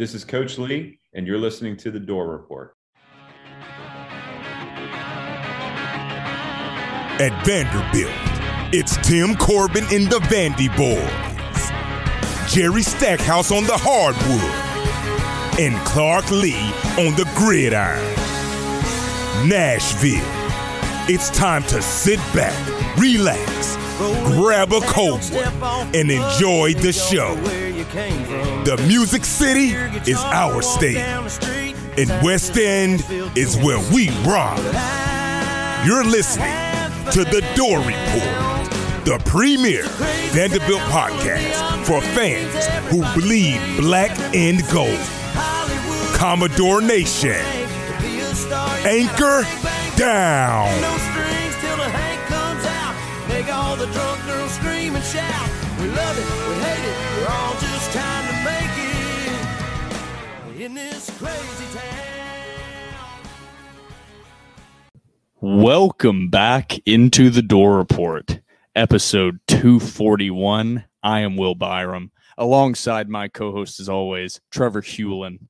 This is Coach Lea, and you're listening to The Dore Report. At Vanderbilt, it's Tim Corbin and the Vandy Boys, Jerry Stackhouse on the hardwood, and Clark Lea on the gridiron. Nashville, it's time to sit back, relax, grab a cold one, and enjoy the show. The Music City is our state, and West End is where we rock. You're listening to The Dore Report, the premier Vanderbilt podcast for fans who bleed black and gold. Commodore Nation, anchor down. In this crazy town. Welcome back into the Dore Report, episode 241. I am Will Byrum, alongside my co host, as always, Trevor Hulan.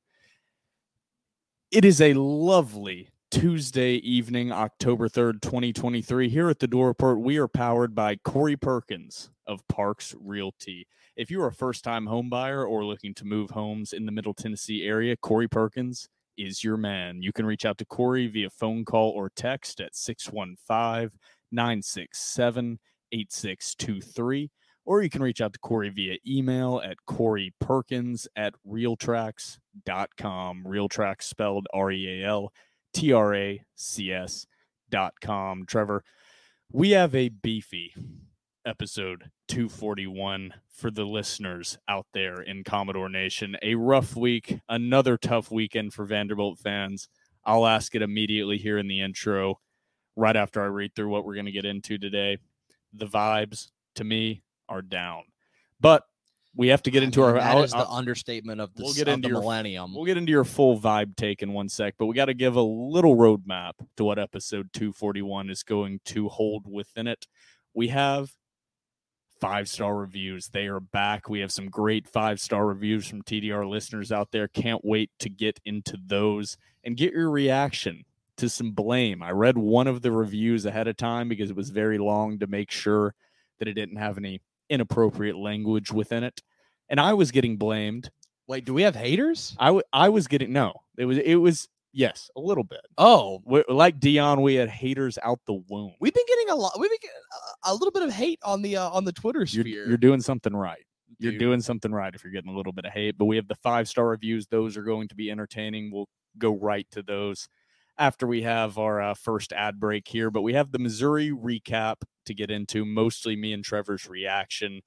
It is a lovely Tuesday evening, October 3rd, 2023. Here at the Door Report, we are powered by Corey Perkins of Parks Realty. If you are a first time homebuyer or looking to move homes in the Middle Tennessee area, Corey Perkins is your man. You can reach out to Corey via phone call or text at 615 967 8623. Or you can reach out to Corey via email at Corey Perkins at realtracs.com. Realtracs spelled R E A L T R A C S dot com. Trevor, we have a beefy episode 241 for the listeners out there in Commodore Nation. A rough week, another tough weekend for Vanderbilt fans. I'll ask it immediately here in the intro, right after I read through what we're going to get into today. The vibes, to me, are down. But we have to get into our. That I'll- is the I'll- understatement of the, we'll get into your- millennium. We'll get into your full vibe take in one sec, but we got to give a little roadmap to what episode 241 is going to hold within it. We have five star reviews. They are back. We have some great five star reviews from TDR listeners out there. Can't wait to get into those and get your reaction to some blame. I read one of the reviews ahead of time because it was very long to make sure that it didn't have any inappropriate language within it. And I was getting blamed Wait, do we have haters? I w- I was getting no. It was it was yes, a little bit. Oh, we like Dion, we had haters out the womb. we've been getting a lot. We've been getting a, a little bit of hate on the uh, on the Twitter You're, sphere. you're doing something right. You're doing something right if you're getting a little bit of hate. But we have the five star reviews; those are going to be entertaining. We'll go right to those after we have our uh, first ad break here. But we have the Missouri recap to get into. Mostly me and Trevor's reaction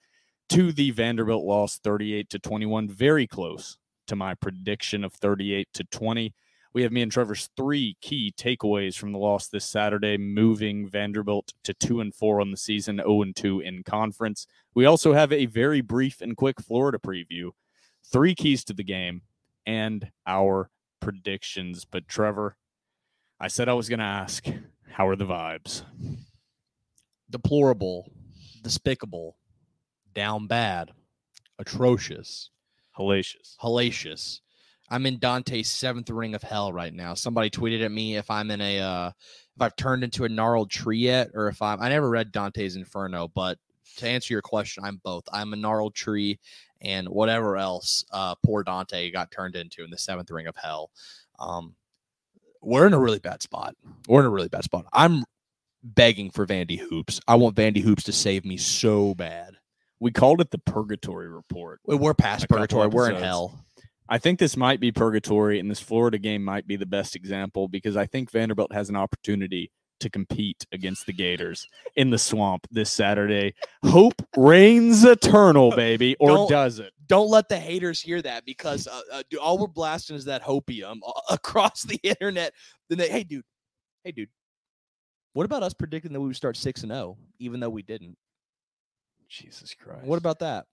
to the Vanderbilt loss, 38 to 21, very close to my prediction of 38 to 20. We have me and Trevor's three key takeaways from the loss this Saturday, moving Vanderbilt to two and four on the season, 0 and 2 in conference. We also have a very brief and quick Florida preview, three keys to the game, and our predictions. But Trevor, I said I was going to ask, how are the vibes? deplorable, despicable, down bad, atrocious, Hellacious. hellacious. I'm in Dante's seventh ring of hell right now. Somebody tweeted at me if I'm in a uh if I've turned into a gnarled tree yet, or if I'm I never read Dante's Inferno, but to answer your question, I'm both. I'm a gnarled tree and whatever else uh poor Dante got turned into in the seventh ring of hell. Um we're in a really bad spot. We're in a really bad spot. I'm begging for Vandy Hoops. I want Vandy Hoops to save me so bad. We called it the Purgatory Report. We're past purgatory. We're in hell. I think this might be purgatory, and this Florida game might be the best example because I think Vanderbilt has an opportunity to compete against the Gators in the swamp this Saturday. Hope reigns eternal, baby, or Don't- does it? don't let the haters hear that because uh, uh, dude, all we're blasting is that hopium across the internet. Then they, hey, dude, hey, dude, what about us predicting that we would start six and zero, even though we didn't? Jesus Christ. What about that?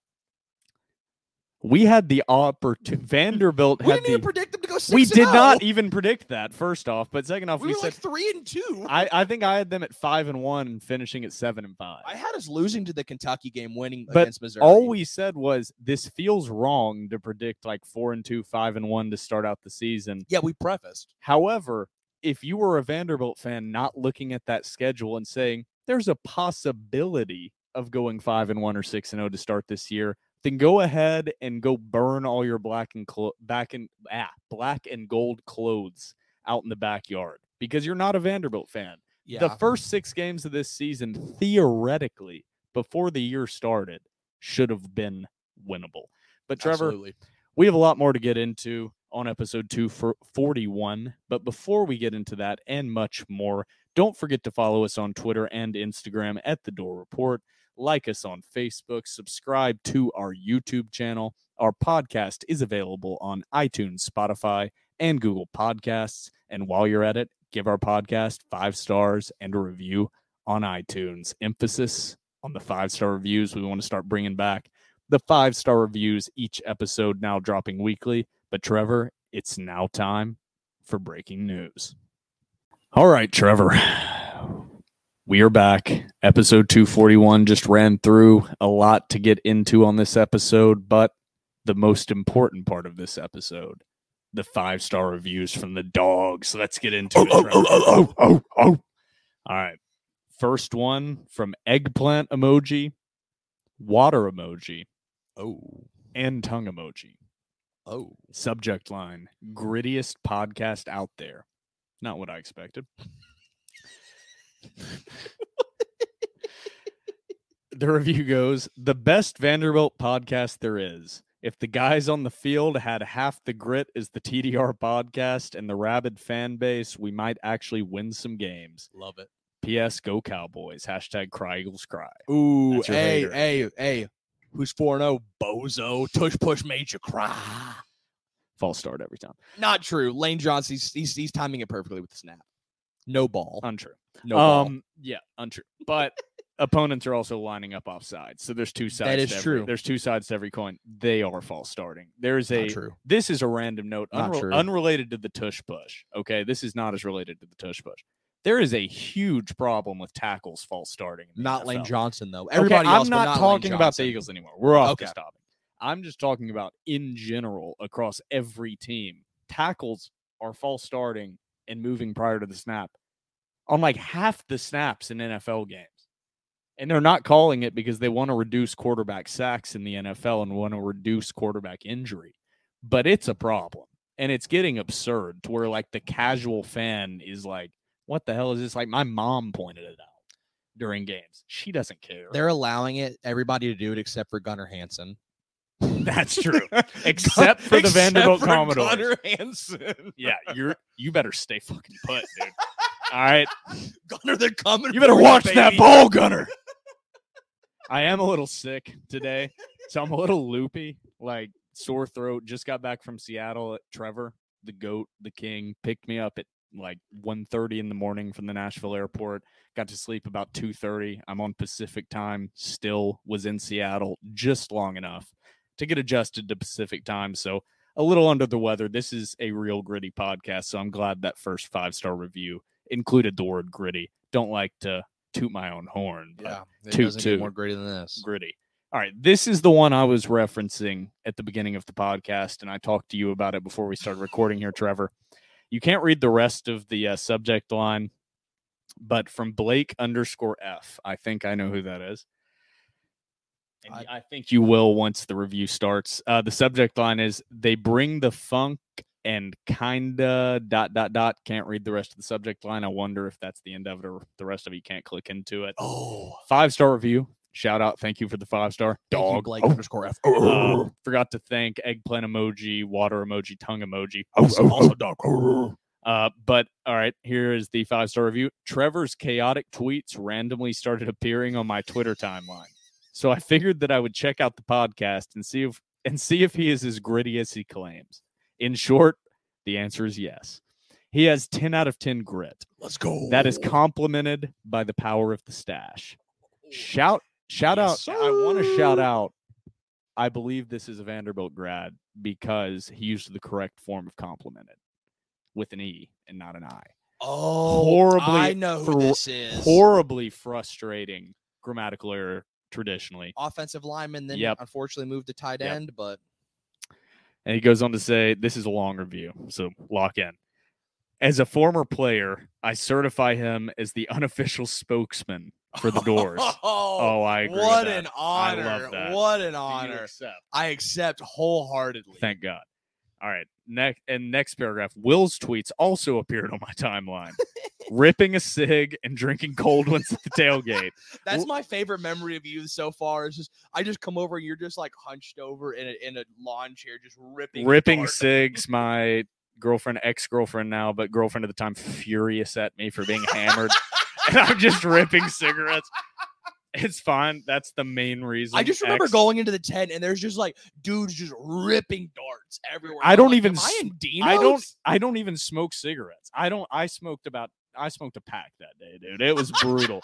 We had the opportunity. Vanderbilt We had didn't even the. predict them to go six. We did not oh. even predict that. First off, but second off, We we, were said like three and two. I, I think I had them at five and one and finishing at seven and five. I had us losing to the Kentucky game, winning But against Missouri. All we said was this feels wrong to predict like four and two, five and one to start out the season. yeah, we prefaced. However, if you were a Vanderbilt fan not looking at that schedule and saying there's a possibility of going five and one or six and zero to start this year, then go ahead and go burn all your black and clo- back and ah, black and gold clothes out in the backyard because you're not a Vanderbilt fan. Yeah, The first six games of this season, theoretically, before the year started, should have been winnable. But Trevor, absolutely. we have a lot more to get into on episode 241. But before we get into that and much more, don't forget to follow us on Twitter and Instagram at The Dore Report. Like us on Facebook, subscribe to our YouTube channel. Our podcast is available on iTunes, Spotify, and Google Podcasts. And while you're at it, give our podcast five stars and a review on iTunes. Emphasis on the five star reviews. We want to start bringing back the five star reviews each episode now dropping weekly. But Trevor, it's now time for breaking news. All right, Trevor. We are back. Episode 241 just ran through a lot to get into on this episode, but the most important part of this episode, the five star reviews from the dogs. Let's get into oh, it. Oh, Trevor. Oh, All right. First one from eggplant emoji, water emoji, Oh, and tongue emoji. oh. Subject line grittiest podcast out there. Not what I expected. The review goes the best Vanderbilt podcast there is. If the guys on the field had half the grit as the TDR podcast and the rabid fan base, we might actually win some games. Love it. P.S. Go Cowboys. Hashtag cry Eagles cry. Ooh, hey, hater. hey, hey. Who's 4 0? Bozo. Tush push made you cry. False start every time. Not true. Lane Johnson, he's, he's, he's timing it perfectly with the snap. No ball. Untrue. No ball. um, yeah, untrue. But opponents are also lining up off sides. So there's two sides. That is every- true. There's two sides to every coin. They are false starting. There's a Not true. this is a random note, Not true. unrelated to the tush push. Okay, this is not as related to the tush push. There is a huge problem with tackles false starting. Not Lane Johnson, though. Okay, Everybody else, I'm but not, not talking about the Eagles anymore. We're off Okay. this topic. I'm just talking about in general across every team. Tackles are false starting and moving prior to the snap on like half the snaps in NFL games. And they're not calling it because they want to reduce quarterback sacks in the NFL and want to reduce quarterback injury. But it's a problem. And it's getting absurd to where like the casual fan is like, what the hell is this? Like my mom pointed it out during games. She doesn't care. They're allowing it, everybody to do it except for Gunnar Hansen. That's true. Except for the Vanderbilt Commodores. Gunnar Hansen. Yeah, you're you better stay fucking put, dude. All right. Gunnar, they're coming. You better watch that ball, Gunnar. I am a little sick today, so I'm a little loopy, like sore throat. Just got back from Seattle. Uh, Trevor, the goat, the king, picked me up at like 1.30 in the morning from the Nashville airport. Got to sleep about 2.30. I'm on Pacific time. Still was in Seattle just long enough to get adjusted to Pacific time. So a little under the weather. This is a real gritty podcast, so I'm glad that first five star review included the word gritty. Don't like to toot my own horn, but Yeah, toot get more gritty than this. gritty. All right, this is the one I was referencing at the beginning of the podcast, and I talked to you about it before we started recording here, Trevor. You can't read the rest of the uh, subject line, but from Blake underscore F, I think I know who that is. And I- I, think you will once the review starts. Uh, the subject line is they bring the funk and kinda dot dot dot. Can't read the rest of the subject line. I wonder if that's the end of it or the rest of. You can't click into it. Oh, Five star review. Shout out. Thank you for the five star. thank you, Dog. Blake Oh, underscore F. uh, forgot to thank eggplant emoji, water emoji, tongue emoji. also, also dog. Uh, but all right, here is the five star review. Trevor's chaotic tweets randomly started appearing on my Twitter timeline. So I figured that I would check out the podcast and see if and see if he is as gritty as he claims. In short, the answer is yes. He has 10 out of 10 grit. Let's go. That is complemented by the power of the stash. Shout shout Yes, out. I want to shout out I believe this is a Vanderbilt grad because he used the correct form of complimented with an E and not an I. Oh, Horribly I know who for- this is. Horribly frustrating grammatical error traditionally. Offensive lineman, then Yep. unfortunately moved to tight Yep. end, but And he goes on to say, This is a long review, so lock in. As a former player, I certify him as the unofficial spokesman for the Dores. Oh, oh, I agree. with what that. an I honor! love that. What an honor! accept? I accept wholeheartedly. Thank God. All right. Next and next paragraph. Will's tweets also appeared on my timeline. Ripping a cig and drinking cold ones at the tailgate. That's my favorite memory of you so far. Is just I just come over and you're just like hunched over in a in a lawn chair, just ripping Ripping cigs. My girlfriend, ex girlfriend now, but girlfriend at the time, furious at me for being hammered. and I'm just ripping cigarettes. It's fine. That's the main reason. I just remember Ex- going into the tent and there's just like dudes just ripping darts everywhere. I I'm don't like, even Am I in? I don't I don't even smoke cigarettes. I don't I smoked about I smoked a pack that day, dude. It was brutal.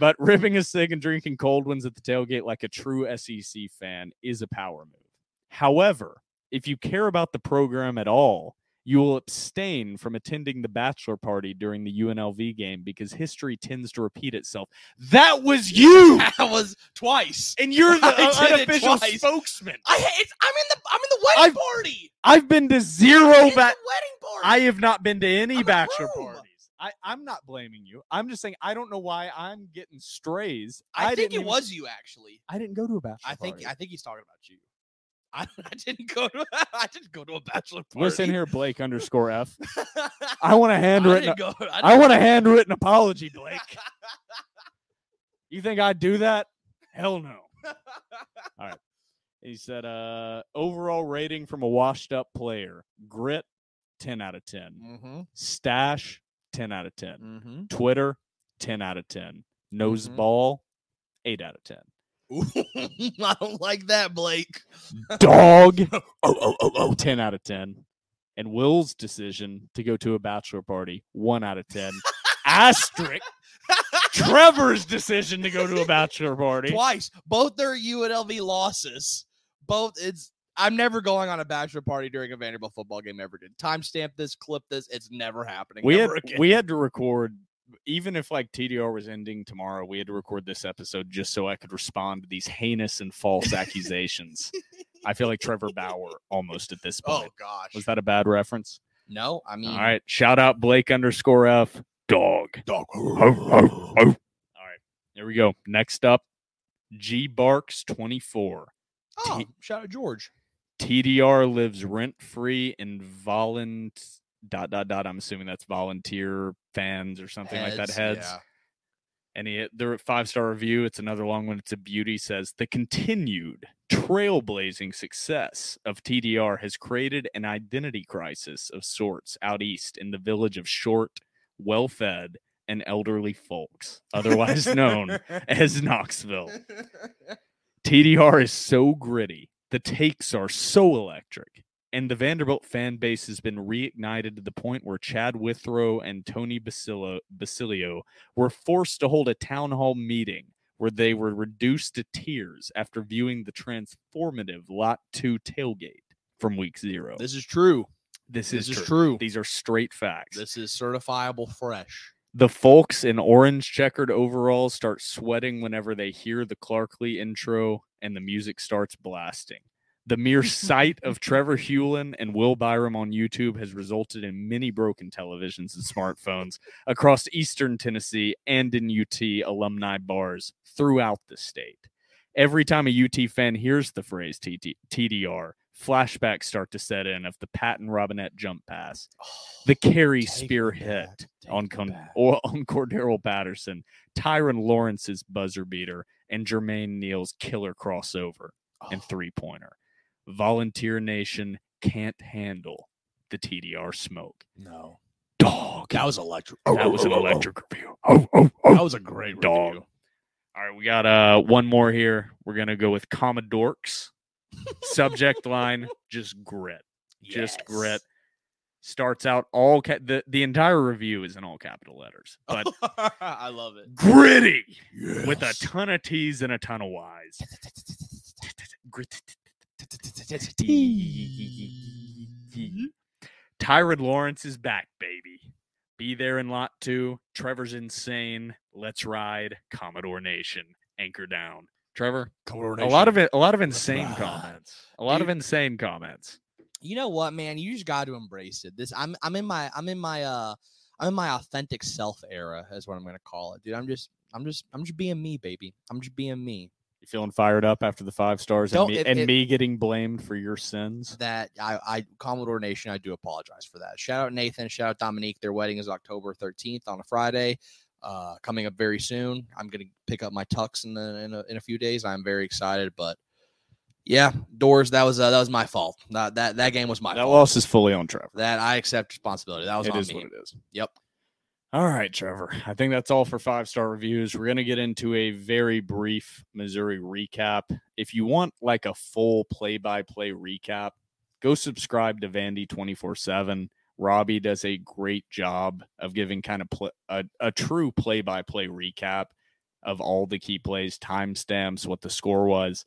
but ripping a cig and drinking cold ones at the tailgate like a true SEC fan is a power move. However, if you care about the program at all, you will abstain from attending the bachelor party during the UNLV game because history tends to repeat itself. That was you, That was twice. and you're the I did it unofficial twice. spokesman. I. It's, I'm in the. I'm in the wedding I've- party. I've been to zero In the wedding party. I have not been to any I'm bachelor parties. I, I'm not blaming you. I'm just saying I don't know why I'm getting strays. I, think didn't it even- was you actually. I didn't go to a bachelor. I think. party. I think he's talking about you. I, I didn't go to. I didn't go to a bachelor party. Listen here, Blake underscore F. I want a I handwritten. didn't go. I, I want a handwritten apology, Blake. You think I'd do that? Hell no. All right. He said, uh, overall rating from a washed up player grit, 10 out of 10. Mhm, Stash, 10 out of 10. mhm. Twitter, 10 out of 10. Nose Mhm. ball, 8 out of 10. I don't like that, Blake. Dog, oh, oh, oh, oh, 10 out of 10. And Will's decision to go to a bachelor party, 1 out of 10. Asterisk. Trevor's decision to go to a bachelor party. Twice. Both their UNLV losses. Both. It's. I'm never going on a bachelor party during a Vanderbilt football game ever again. Timestamp this, clip this. It's never happening. we had ever again. we had to record even if like TDR was ending tomorrow, we had to record this episode just so I could respond to these heinous and false accusations. I feel like Trevor Bauer almost at this point. Oh point. gosh. Was that a bad reference? no, I mean. All right. Shout out Blake underscore F. Dog. Dog. All right. Here we go. Next up, G Barks 24. Oh, T- shout out George. TDR lives rent free in volent dot dot dot. I'm assuming that's volunteer fans or something like that. Heads. yeah. And he, their five star review, it's another long one. It's a beauty. Says the continued trailblazing success of TDR has created an identity crisis of sorts out east in the village of short, well fed, and elderly folks, otherwise known as Knoxville. TDR is so gritty. The takes are so electric. And the Vanderbilt fan base has been reignited to the point where Chad Withrow and Tony Basilio, Basilio were forced to hold a town hall meeting where they were reduced to tears after viewing the transformative Lot 2 tailgate from week zero. This is true. This, This is, is true. true. These are straight facts. This is certifiable fresh. The folks in orange checkered overalls start sweating whenever they hear the Clark Lea intro and the music starts blasting. The mere sight of Trevor Hulan and Will Byrum on YouTube has resulted in many broken televisions and smartphones across eastern Tennessee and in UT alumni bars throughout the state. Every time a UT fan hears the phrase TDR, flashbacks start to set in of the Patton Robinette jump pass, the carry spear hit on Con- or on Cordarrelle Patterson, Tyrin Lawrence's buzzer beater, and Jermaine Beal's killer crossover and Oh, three pointer. Volunteer Nation can't handle the TDR smoke. no. Dog. That was electric. Oh, That was an electric review. Oh, oh, oh. That was a great Dog. review. All right, we got uh one more here. We're gonna go with Commodorks. Subject line: just grit. Just grit. Starts out all ca- the the entire review is in all capital letters, but I love it. gritty with a ton of T's and a ton of Y's. Tyrin Lawrence is back, baby. Be there in lot two. Trevor's insane. Let's ride. Commodore Nation. Anchor down. Trevor, a lot of it, a lot of insane comments. A lot of insane comments. you know what, man? You just got to embrace it. This I'm I'm in my I'm in my uh I'm in my authentic self era, is what I'm gonna call it, dude. I'm just I'm just I'm just being me, baby. I'm just being me. You feeling fired up after the five stars and, me, and me getting blamed for your sins? That I I Commodore Nation, I do apologize for that. Shout out Nathan, shout out Dominique. Their wedding is October 13th on a Friday. Uh, coming up very soon. I'm gonna pick up my tux in the in a, in a few days. I'm very excited, but yeah, Dores. That was uh, that was my fault. That that that game was my That fault. loss is fully on Trevor. that I accept responsibility. That was It on is me. what it is. Yep. All right, Trevor. I think that's all for five star reviews. We're going to get into a very brief Missouri recap. If you want like a full play by play recap, go subscribe to Vandy 24 7. Robbie does a great job of giving kind of pl- a, a true play by play recap of all the key plays, timestamps, what the score was.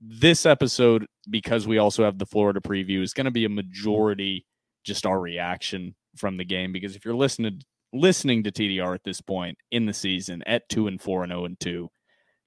This episode, because we also have the Florida preview, is going to be a majority just our reaction from the game. Because if you're listening listening to TDR at this point in the season at two and four and zero and two,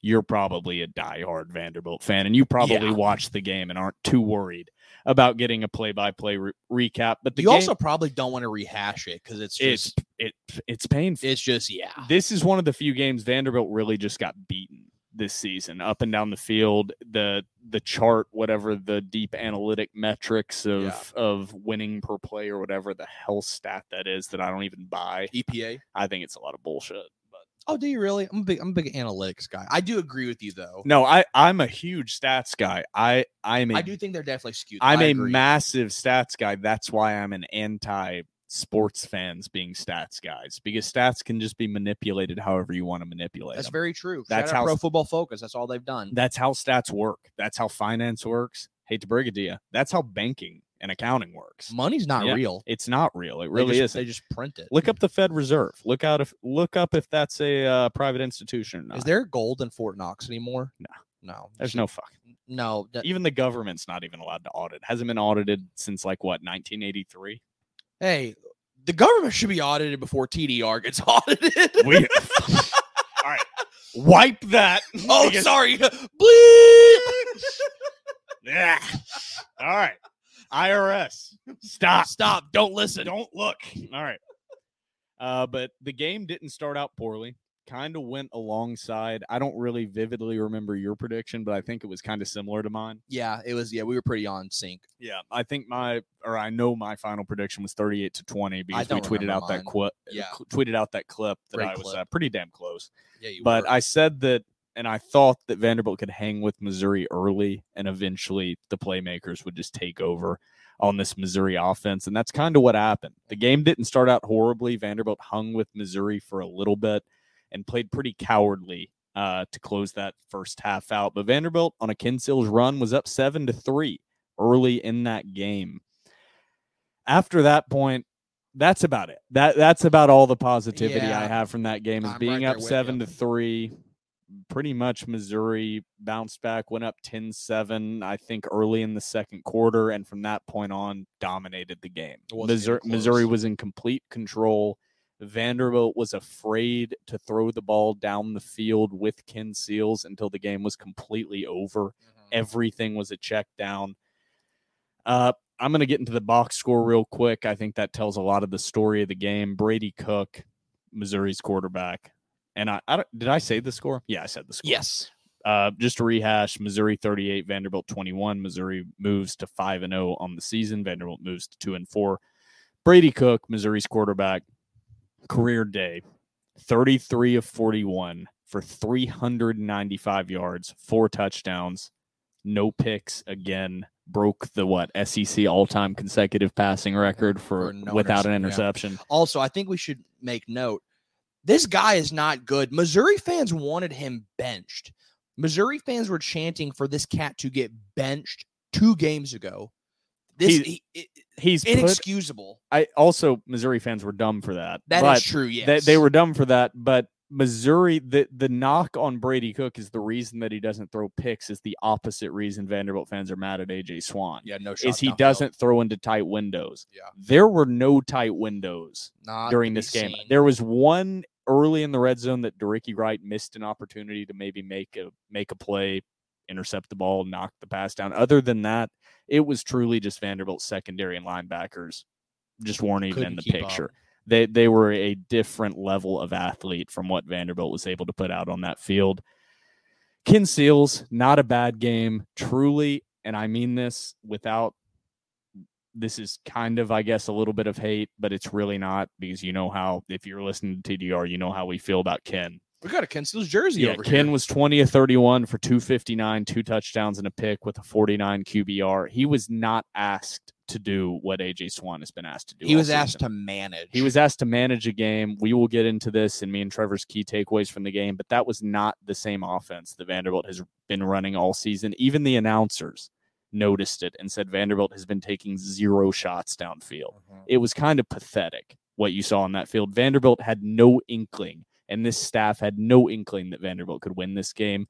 you're probably a diehard Vanderbilt fan, and you probably Yeah. watched the game and aren't too worried about getting a play-by-play re- recap. But the you game, also probably don't want to rehash it because it's it's just it it's painful. it's just yeah. This is one of the few games Vanderbilt really just got beaten this season up and down the field. The the chart, whatever the deep analytic metrics of Yeah. of winning per play or whatever the hell stat that is that I don't even buy. EPA. I think it's a lot of bullshit. But Oh, do you really? I'm a big I'm a big analytics guy. I do agree with you though. no, I I'm a huge stats guy. I I'm a I do think they're definitely skewed. I'm a massive stats guy. That's why I'm an anti sports fans being stats guys because stats can just be manipulated however you want to manipulate. That's them. very true. That's how Pro Football Focus. That's all they've done. That's how stats work. That's how finance works. Hate to break it to you. That's how banking and accounting works. Money's not Yeah, real. It's not real. It really isn't. They just print it. Look up the Fed Reserve. Look out if look up if that's a uh, private institution or not. Is there gold in Fort Knox anymore? No. No. There's no fuck. No. that- Even the government's not even allowed to audit. Hasn't been audited since like what 1983. Hey, the government should be audited before TDR gets audited. We all right. Wipe that. oh, because- sorry. Bleep. Yeah. All right. IRS. Stop. Stop. Don't listen. Don't look. All right. Uh, but the game didn't start out poorly. Kind of went alongside. I don't really vividly remember your prediction, but I think it was kind of similar to mine. Yeah, it was. Yeah, we were pretty on sync. Yeah, I think my or I know my final prediction was 38 to 20 because we tweeted out that mine. clip. Yeah. tweeted out that clip that Great I was uh, pretty damn close. Yeah, you But were. I said that, and I thought that Vanderbilt could hang with Missouri early, and eventually the playmakers would just take over on this Missouri offense, and that's kind of what happened. The game didn't start out horribly. Vanderbilt hung with Missouri for a little bit and played pretty cowardly uh, to close that first half out. But Vanderbilt on a Ken Seals run was up seven to three early in that game. After that point, that's about it. That that's about all the positivity I have from that game is I'm being right up seven you. to three. Pretty much Missouri bounced back, went up 10-7, I think, early in the second quarter, and from that point on, dominated the game. Missouri, Missouri was in complete control. Vanderbilt was afraid to throw the ball down the field with Ken Seals until the game was completely over Mhm. everything was a check down. Uh, I'm going to get into the box score real quick. I think that tells a lot of the story of the game. Brady Cook, Missouri's quarterback, and I, I don't, did I say the score? Yeah, I said the score. Yes. Uh, just to rehash: Missouri 38, Vanderbilt 21. Missouri moves to five and 0 on the season. Vanderbilt moves to two and four. Brady Cook, Missouri's quarterback, career day, 33 of 41 for 395 yards, four touchdowns, no picks again. Broke the what SEC all-time consecutive passing record for, For no without an intercept- yeah. interception. Also, I think we should make note this guy is not good. Missouri fans wanted him benched. Missouri fans were chanting for this cat to get benched two games ago. This He- he, He's put, inexcusable. I also Missouri fans were dumb for that. That is true. Yes, they, they were dumb for that, but Missouri, the the knock on Brady Cook is the reason that he doesn't throw picks is the opposite reason Vanderbilt fans are mad at AJ Swann. Yeah, no is he doesn't throw into tight windows. Yeah. There were no tight windows Not during this game. seen. There was one early in the red zone that De'Rickey Wright missed an opportunity to maybe make a make a play, intercept the ball, knock the pass down. Other than that, it was truly just Vanderbilt's secondary and linebackers just weren't even in the keep up. picture. They they were a different level of athlete from what Vanderbilt was able to put out on that field. Ken Seals, not a bad game, truly, and I mean this without this is kind of, I guess, a little bit of hate, but it's really not because you know how if you're listening to TDR, you know how we feel about Ken. We got a Ken Seals jersey Yeah, over Ken here. was 20 of 31 for 259, two touchdowns and a pick with a 49 QBR. He was not asked to do what AJ Swann has been asked to do. He all was asked to manage. He was asked to manage a game. We will get into this in me and Trevor's key takeaways from the game, but that was not the same offense that Vanderbilt has been running all season. Even the announcers noticed it and said Vanderbilt has been taking zero shots downfield. Mhm. It was kind of pathetic what you saw on that field. Vanderbilt had no inkling, and this staff had no inkling that Vanderbilt could win this game.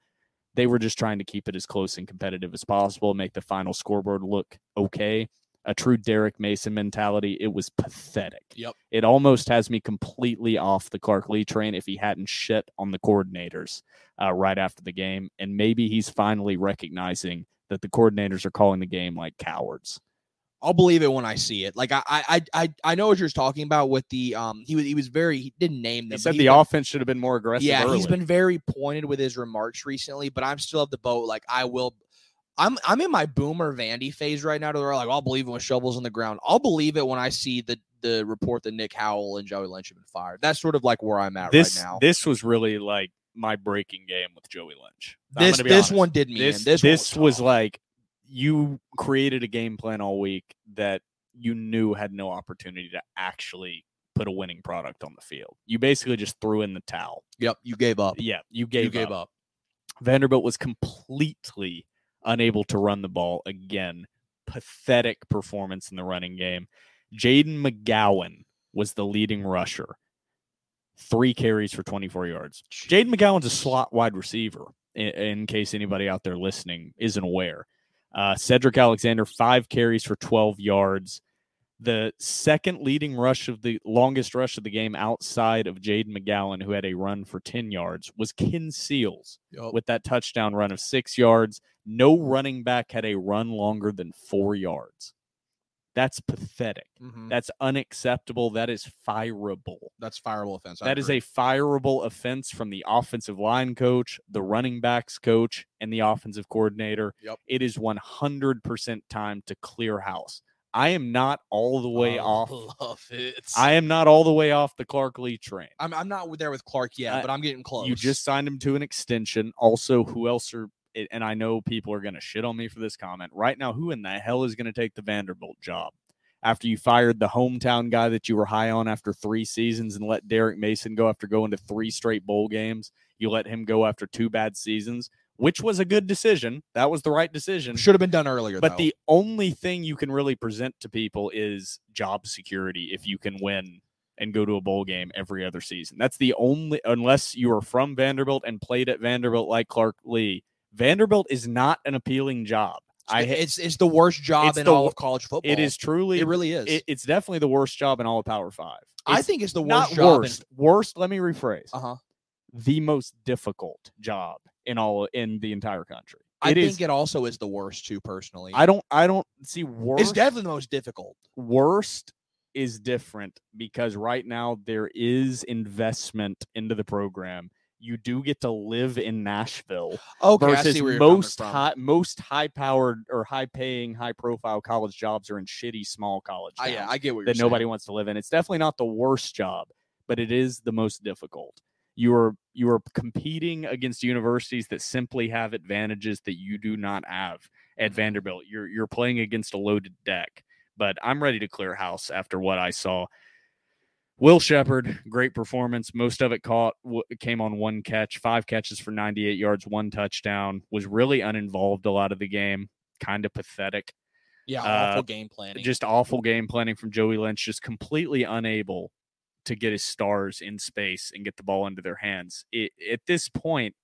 They were just trying to keep it as close and competitive as possible, make the final scoreboard look okay. A true Derek Mason mentality. It was pathetic. Yep. It almost has me completely off the Clark Lea train if he hadn't shit on the coordinators uh, right after the game. And maybe he's finally recognizing that the coordinators are calling the game like cowards. I'll believe it when I see it. Like I, I, I, I know what you're talking about with the um. He was, he was very. He didn't name them. He said he's the been- offense should have been more aggressive. Yeah, he's been very pointed with his remarks recently, but I'm still of the boat. Like I will, I'm I'm in my boomer Vandy phase right now. To where like I'll believe it when shovels on the ground. I'll believe it when I see the the report that Nick Howell and Joey Lynch have been fired. That's sort of like where I'm at this right now. this was really like my breaking game with Joey Lynch. This this honest. one did me. This in. This this, one was, like you created a game plan all week that you knew had no opportunity to actually put a winning product on the field. You basically just threw in the towel. yep. You gave up. Yeah, you gave you gave up. up. Vanderbilt was completely unable to run the ball again. Pathetic performance in the running game. Jayden McGowan was the leading rusher. Three carries for 24 yards. Jayden McGowan's a slot wide receiver, in, in case anybody out there listening isn't aware. Uh, Sedrick Alexander, five carries for 12 yards. The second leading rush of the longest rush of the game outside of Jayden McGowan, who had a run for 10 yards, was Ken Seals Yup. with that touchdown run of six yards. No running back had a run longer than four yards. That's pathetic. Mhm. That's unacceptable. That is fireable. That's fireable offense. I That is agree. a fireable offense from the offensive line coach, the running backs coach, and the offensive coordinator. Yep. It is 100% time to clear house. I am not all the way I off. Love it. I am not all the way off the Clark Lea train. I'm I'm not there with Clark yet, I- but I'm getting close. You just signed him to an extension. Also, who else are? It- And I know people are going to shit on me for this comment right now. Who in the hell is going to take the Vanderbilt job after you fired the hometown guy that you were high on after three seasons and let Derek Mason go after going to three straight bowl games? You let him go after two bad seasons, which was a good decision. That was the right decision. should have been done earlier. But though. the only thing you can really present to people is job security if you can win and go to a bowl game every other season. That's the only unless you are from Vanderbilt and played at Vanderbilt like Clark Lea. Vanderbilt is not an appealing job. I it's it's the worst job in the all of college football. it is truly It really is. it- it's definitely the worst job in all of Power 5. I think it's the worst not job. worst. Worst, let me rephrase. Uh huh. The most difficult job in all in the entire country. I It think is- it also is the worst too. Personally, I don't I don't see worst it's definitely the most difficult. worst is different because right now there is investment into the program. You do get to live in Nashville Okay, versus see where you're most high most high powered or high paying, high profile college jobs are in shitty small college I, towns yeah, I get what you're that nobody wants to live in. It's definitely not the worst job, but it is the most difficult. You are you are competing against universities that simply have advantages that you do not have at Mhm. Vanderbilt. You're you're playing against a loaded deck. But I'm ready to clear house after what I saw. Will Sheppard, great performance. Most of it caught came on one catch, five catches for 98 yards, one touchdown. Was really uninvolved a lot of the game. Kind of pathetic Yeah, uh, awful game planning. just awful game planning from Joey Lynch, just completely unable to get his stars in space and get the ball into their hands. It, at this point,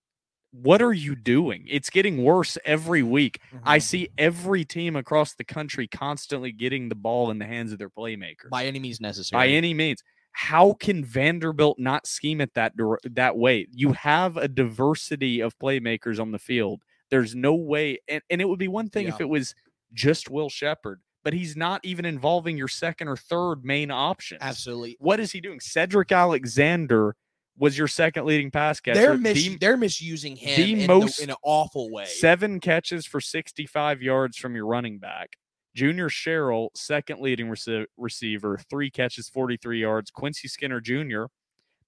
what are you doing? It's getting worse every week. I Mhm. see every team across the country constantly getting the ball in the hands of their playmakers by any means necessary. by any means. How can Vanderbilt not scheme it that that way? You have a diversity of playmakers on the field. There's no way, and, and it would be one thing if it was just Will Sheppard, but he's not even involving your second or third main option. Absolutely. What is he doing? Sedrick Alexander was your second leading pass catcher. They're mis- The- they're misusing him the in, most- the, in an awful way. Seven catches for 65 yards from your running back. Junior Sherrill, second leading rece- receiver, three catches, 43 yards. Quincy Skinner Jr.,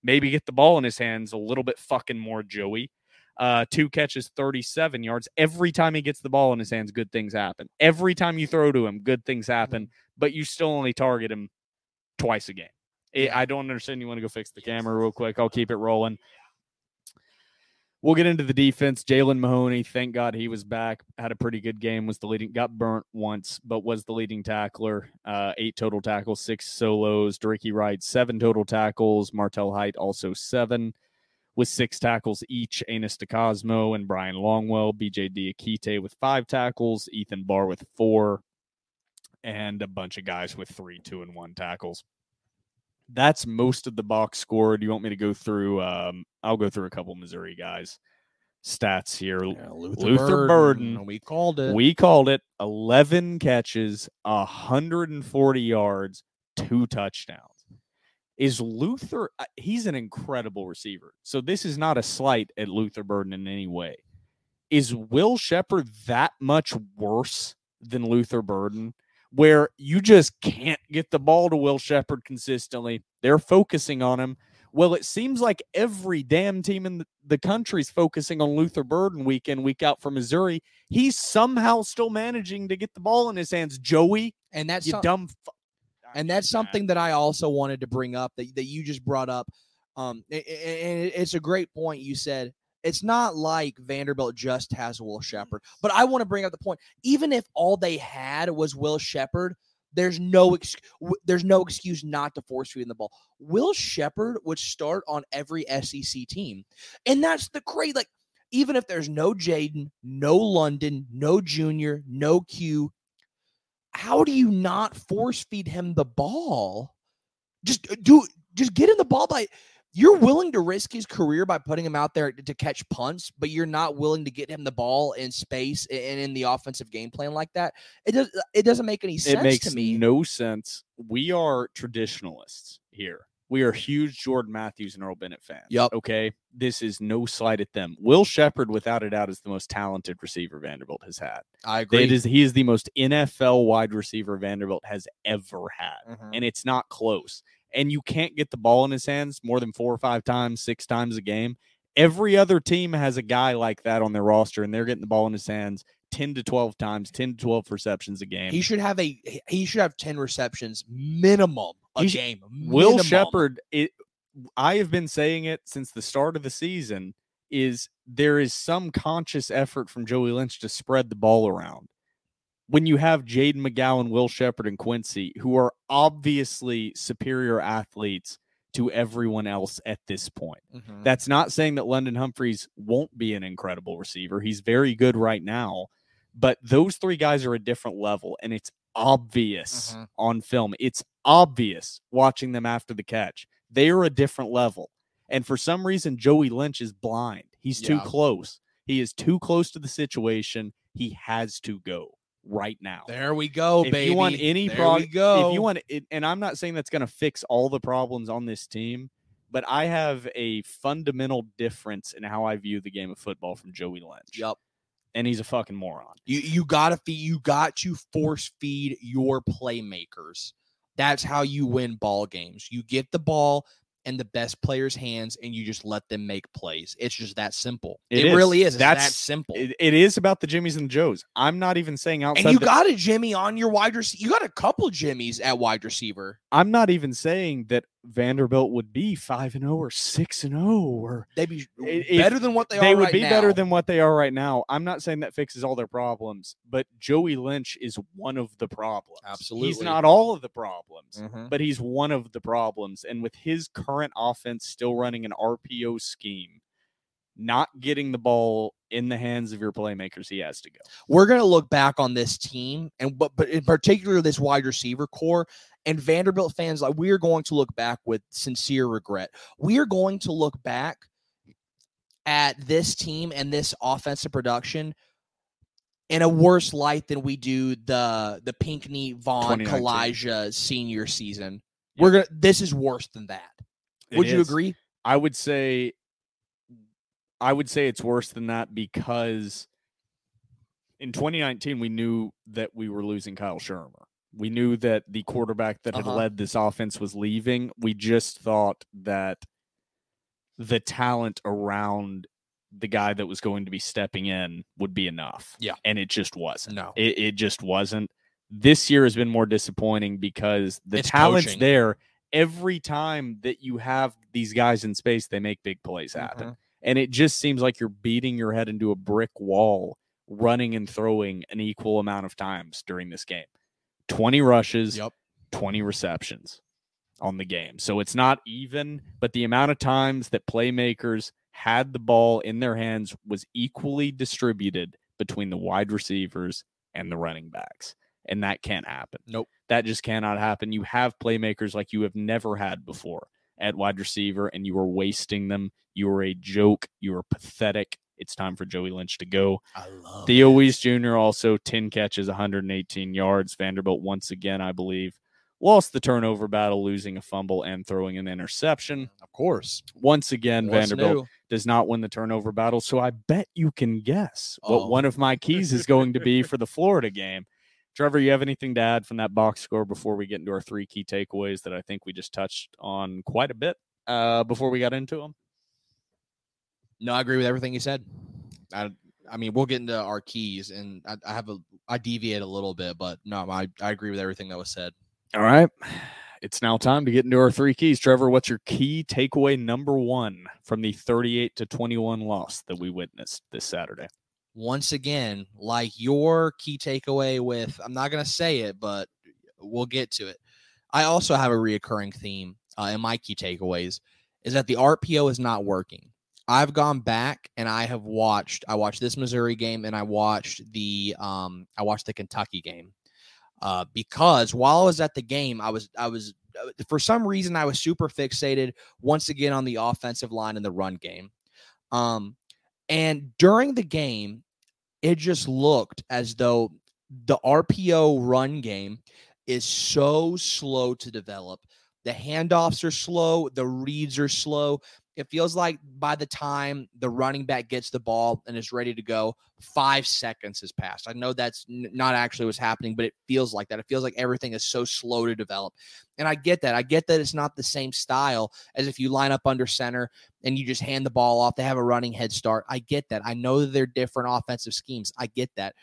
maybe get the ball in his hands a little bit fucking more, Joey. Uh, two catches, 37 yards. Every time he gets the ball in his hands, good things happen. Every time you throw to him, good things happen, but you still only target him twice a game. I- Yeah. I don't understand. You want to go fix the camera real quick? I'll keep it rolling. We'll get into the defense. Jaylen Mahoney, thank God he was back. Had a pretty good game. Was the leading, got burnt once, but was the leading tackler. Uh, eight total tackles, six solos. De'Rickey Wright, seven total tackles. Martel Hight also seven, with six tackles each. Anus DeCosmo and Bryan Longwell. BJ Diakite with five tackles. Ethan Barr with four, and a bunch of guys with three, two, and one tackles that's most of the box score. Do you want me to go through? Um, I'll go through a couple Missouri guys stats here. Yeah, Luther Burden. We called it. We called it 11 catches, 140 yards, two touchdowns. Is Luther, uh, he's an incredible receiver. So this is not a slight at Luther Burden in any way. Is Will Sheppard that much worse than Luther Burden? Where you just can't get the ball to Will Sheppard consistently. They're focusing on him. Well, it seems like every damn team in the, country's focusing on Luther Burden week in, week out for Missouri he's somehow still managing to get the ball in his hands. Joey, and that's you some- dumb. Fu- and that's something that I also wanted to bring up that, that you just brought up. Um, and it's a great point. You said it's not like Vanderbilt just has Will Sheppard, but I want to bring up the point. Even if all they had was Will Sheppard, there's no ex- there's no excuse not to force feed the ball. Will Sheppard would start on every SEC team, and that's the great like. Even if there's no Jayden, no London, no Junior, no Q, how do you not force feed him the ball? Just uh, do just get him the ball by you're willing to risk his career by putting him out there to catch punts, but you're not willing to get him the ball in space and in the offensive game plan like that. It does it doesn't make any sense it makes to me. no sense. We are traditionalists here. We are huge Jordan Matthews and Earl Bennett fans. Yup. Okay. This is no slight at them. Will Sheppard, without a doubt, is the most talented receiver Vanderbilt has had. I agree. It is he is the most NFL wide receiver Vanderbilt has ever had. Mhm. and it's not close. And you can't get the ball in his hands more than four or five times, six times a game. Every other team has a guy like that on their roster, and they're getting the ball in his hands 10 to 12 times, 10 to 12 receptions a game. He should have a he- should have 10 receptions minimum a game. Will minimum. Sheppard, it I have been saying it since the start of the season, is there is some conscious effort from Joey Lynch to spread the ball around. When you have Jayden McGowan, Will Sheppard, and Quincy, who are obviously superior athletes to everyone else at this point. Mhm. That's not saying that London Humphreys won't be an incredible receiver. He's very good right now, but those three guys are a different level, and it's obvious Mhm. on film. It's obvious watching them after the catch. They are a different level. And for some reason, Joey Lynch is blind. He's too close. He is too close to the situation. He has to go right now There we go, if baby. you want any we go. if you want it, and I'm not saying that's going to fix all the problems on this team, but I have a fundamental difference in how I view the game of football from Joey Lynch. Yep. And he's a fucking moron. You you gotta feed you got to force feed your playmakers. That's how you win ball games. You get the ball in the best players' hands and you just let them make plays. It's just that simple. It It, is. really is. It's that That's- simple. It, it is about the Jimmies and the Joes. I'm not even saying outside. and you the- got a Jimmy on your wide receiver. You got a couple Jimmies at wide receiver. I'm not even saying that Vanderbilt would be five and zero or six and zero or They'd be better than what they, they are They would right be better now. than what they are right now. I'm not saying that fixes all their problems, but Joey Lynch is one of the problems. Absolutely, He's not all of the problems, Mhm. but he's one of the problems. And with his current offense still running an RPO scheme, not getting the ball in the hands of your playmakers, he has to go. we're going to look back on this team and but but in particular this wide receiver core and Vanderbilt fans like we are going to look back with sincere regret. We are going to look back at this team and this offensive production in a worse light than we do the the Pinkney Vaughn 2019. Kalija senior season. Yeah. We're gonna this is worse than that. It Would you agree? I would say I would say it's worse than that because in 2019 we knew that we were losing Kyle Shurmur. We knew that the quarterback that had Uh-huh. led this offense was leaving. We just thought that the talent around the guy that was going to be stepping in would be enough. Yeah. And it just wasn't. No. It, it just wasn't. This year has been more disappointing because the It's talent's coaching. there. Every time that you have these guys in space, they make big plays happen. Mhm. And it just seems like you're beating your head into a brick wall, running and throwing an equal amount of times during this game. 20 rushes, Yep. 20 receptions on the game. So it's not even, but the amount of times that playmakers had the ball in their hands was equally distributed between the wide receivers and the running backs. And that can't happen. Nope. That just cannot happen. You have playmakers like you have never had before at wide receiver, and you are wasting them. You are a joke. You are pathetic. It's time for Joey Lynch to go. I love Theo Wease Jr. also 10 catches, 118 yards. Vanderbilt once again, I believe, lost the turnover battle, losing a fumble and throwing an interception. Of course. Once again, What's Vanderbilt new? does not win the turnover battle. So I bet you can guess what Oh. one of my keys is going to be for the Florida game. Trevor, you have anything to add from that box score before we get into our three key takeaways that I think we just touched on quite a bit uh, before we got into them? No, I agree with everything you said. I, I mean, we'll get into our keys, and I, I have a, I deviate a little bit, but no, I, I agree with everything that was said. All right. It's now time to get into our three keys. Trevor, what's your key takeaway number one from the 38 to 21 loss that we witnessed this Saturday? Once again, like your key takeaway with, I'm not gonna say it, but we'll get to it. I also have a reoccurring theme uh, in my key takeaways is that the RPO is not working. I've gone back and I have watched. I watched this Missouri game and I watched the um I watched the Kentucky game. Uh, because while I was at the game, I was I was uh, for some reason I was super fixated once again on the offensive line and the run game. Um, and during the game, it just looked as though the RPO run game is so slow to develop. The handoffs are slow, the reads are slow. It feels like by the time the running back gets the ball and is ready to go, five seconds has passed. I know that's not actually what's happening, but it feels like that. It feels like everything is so slow to develop. And I get that. I get that it's not the same style as if you line up under center and you just hand the ball off. They have a running head start. I get that. I know they're different offensive schemes. I get that.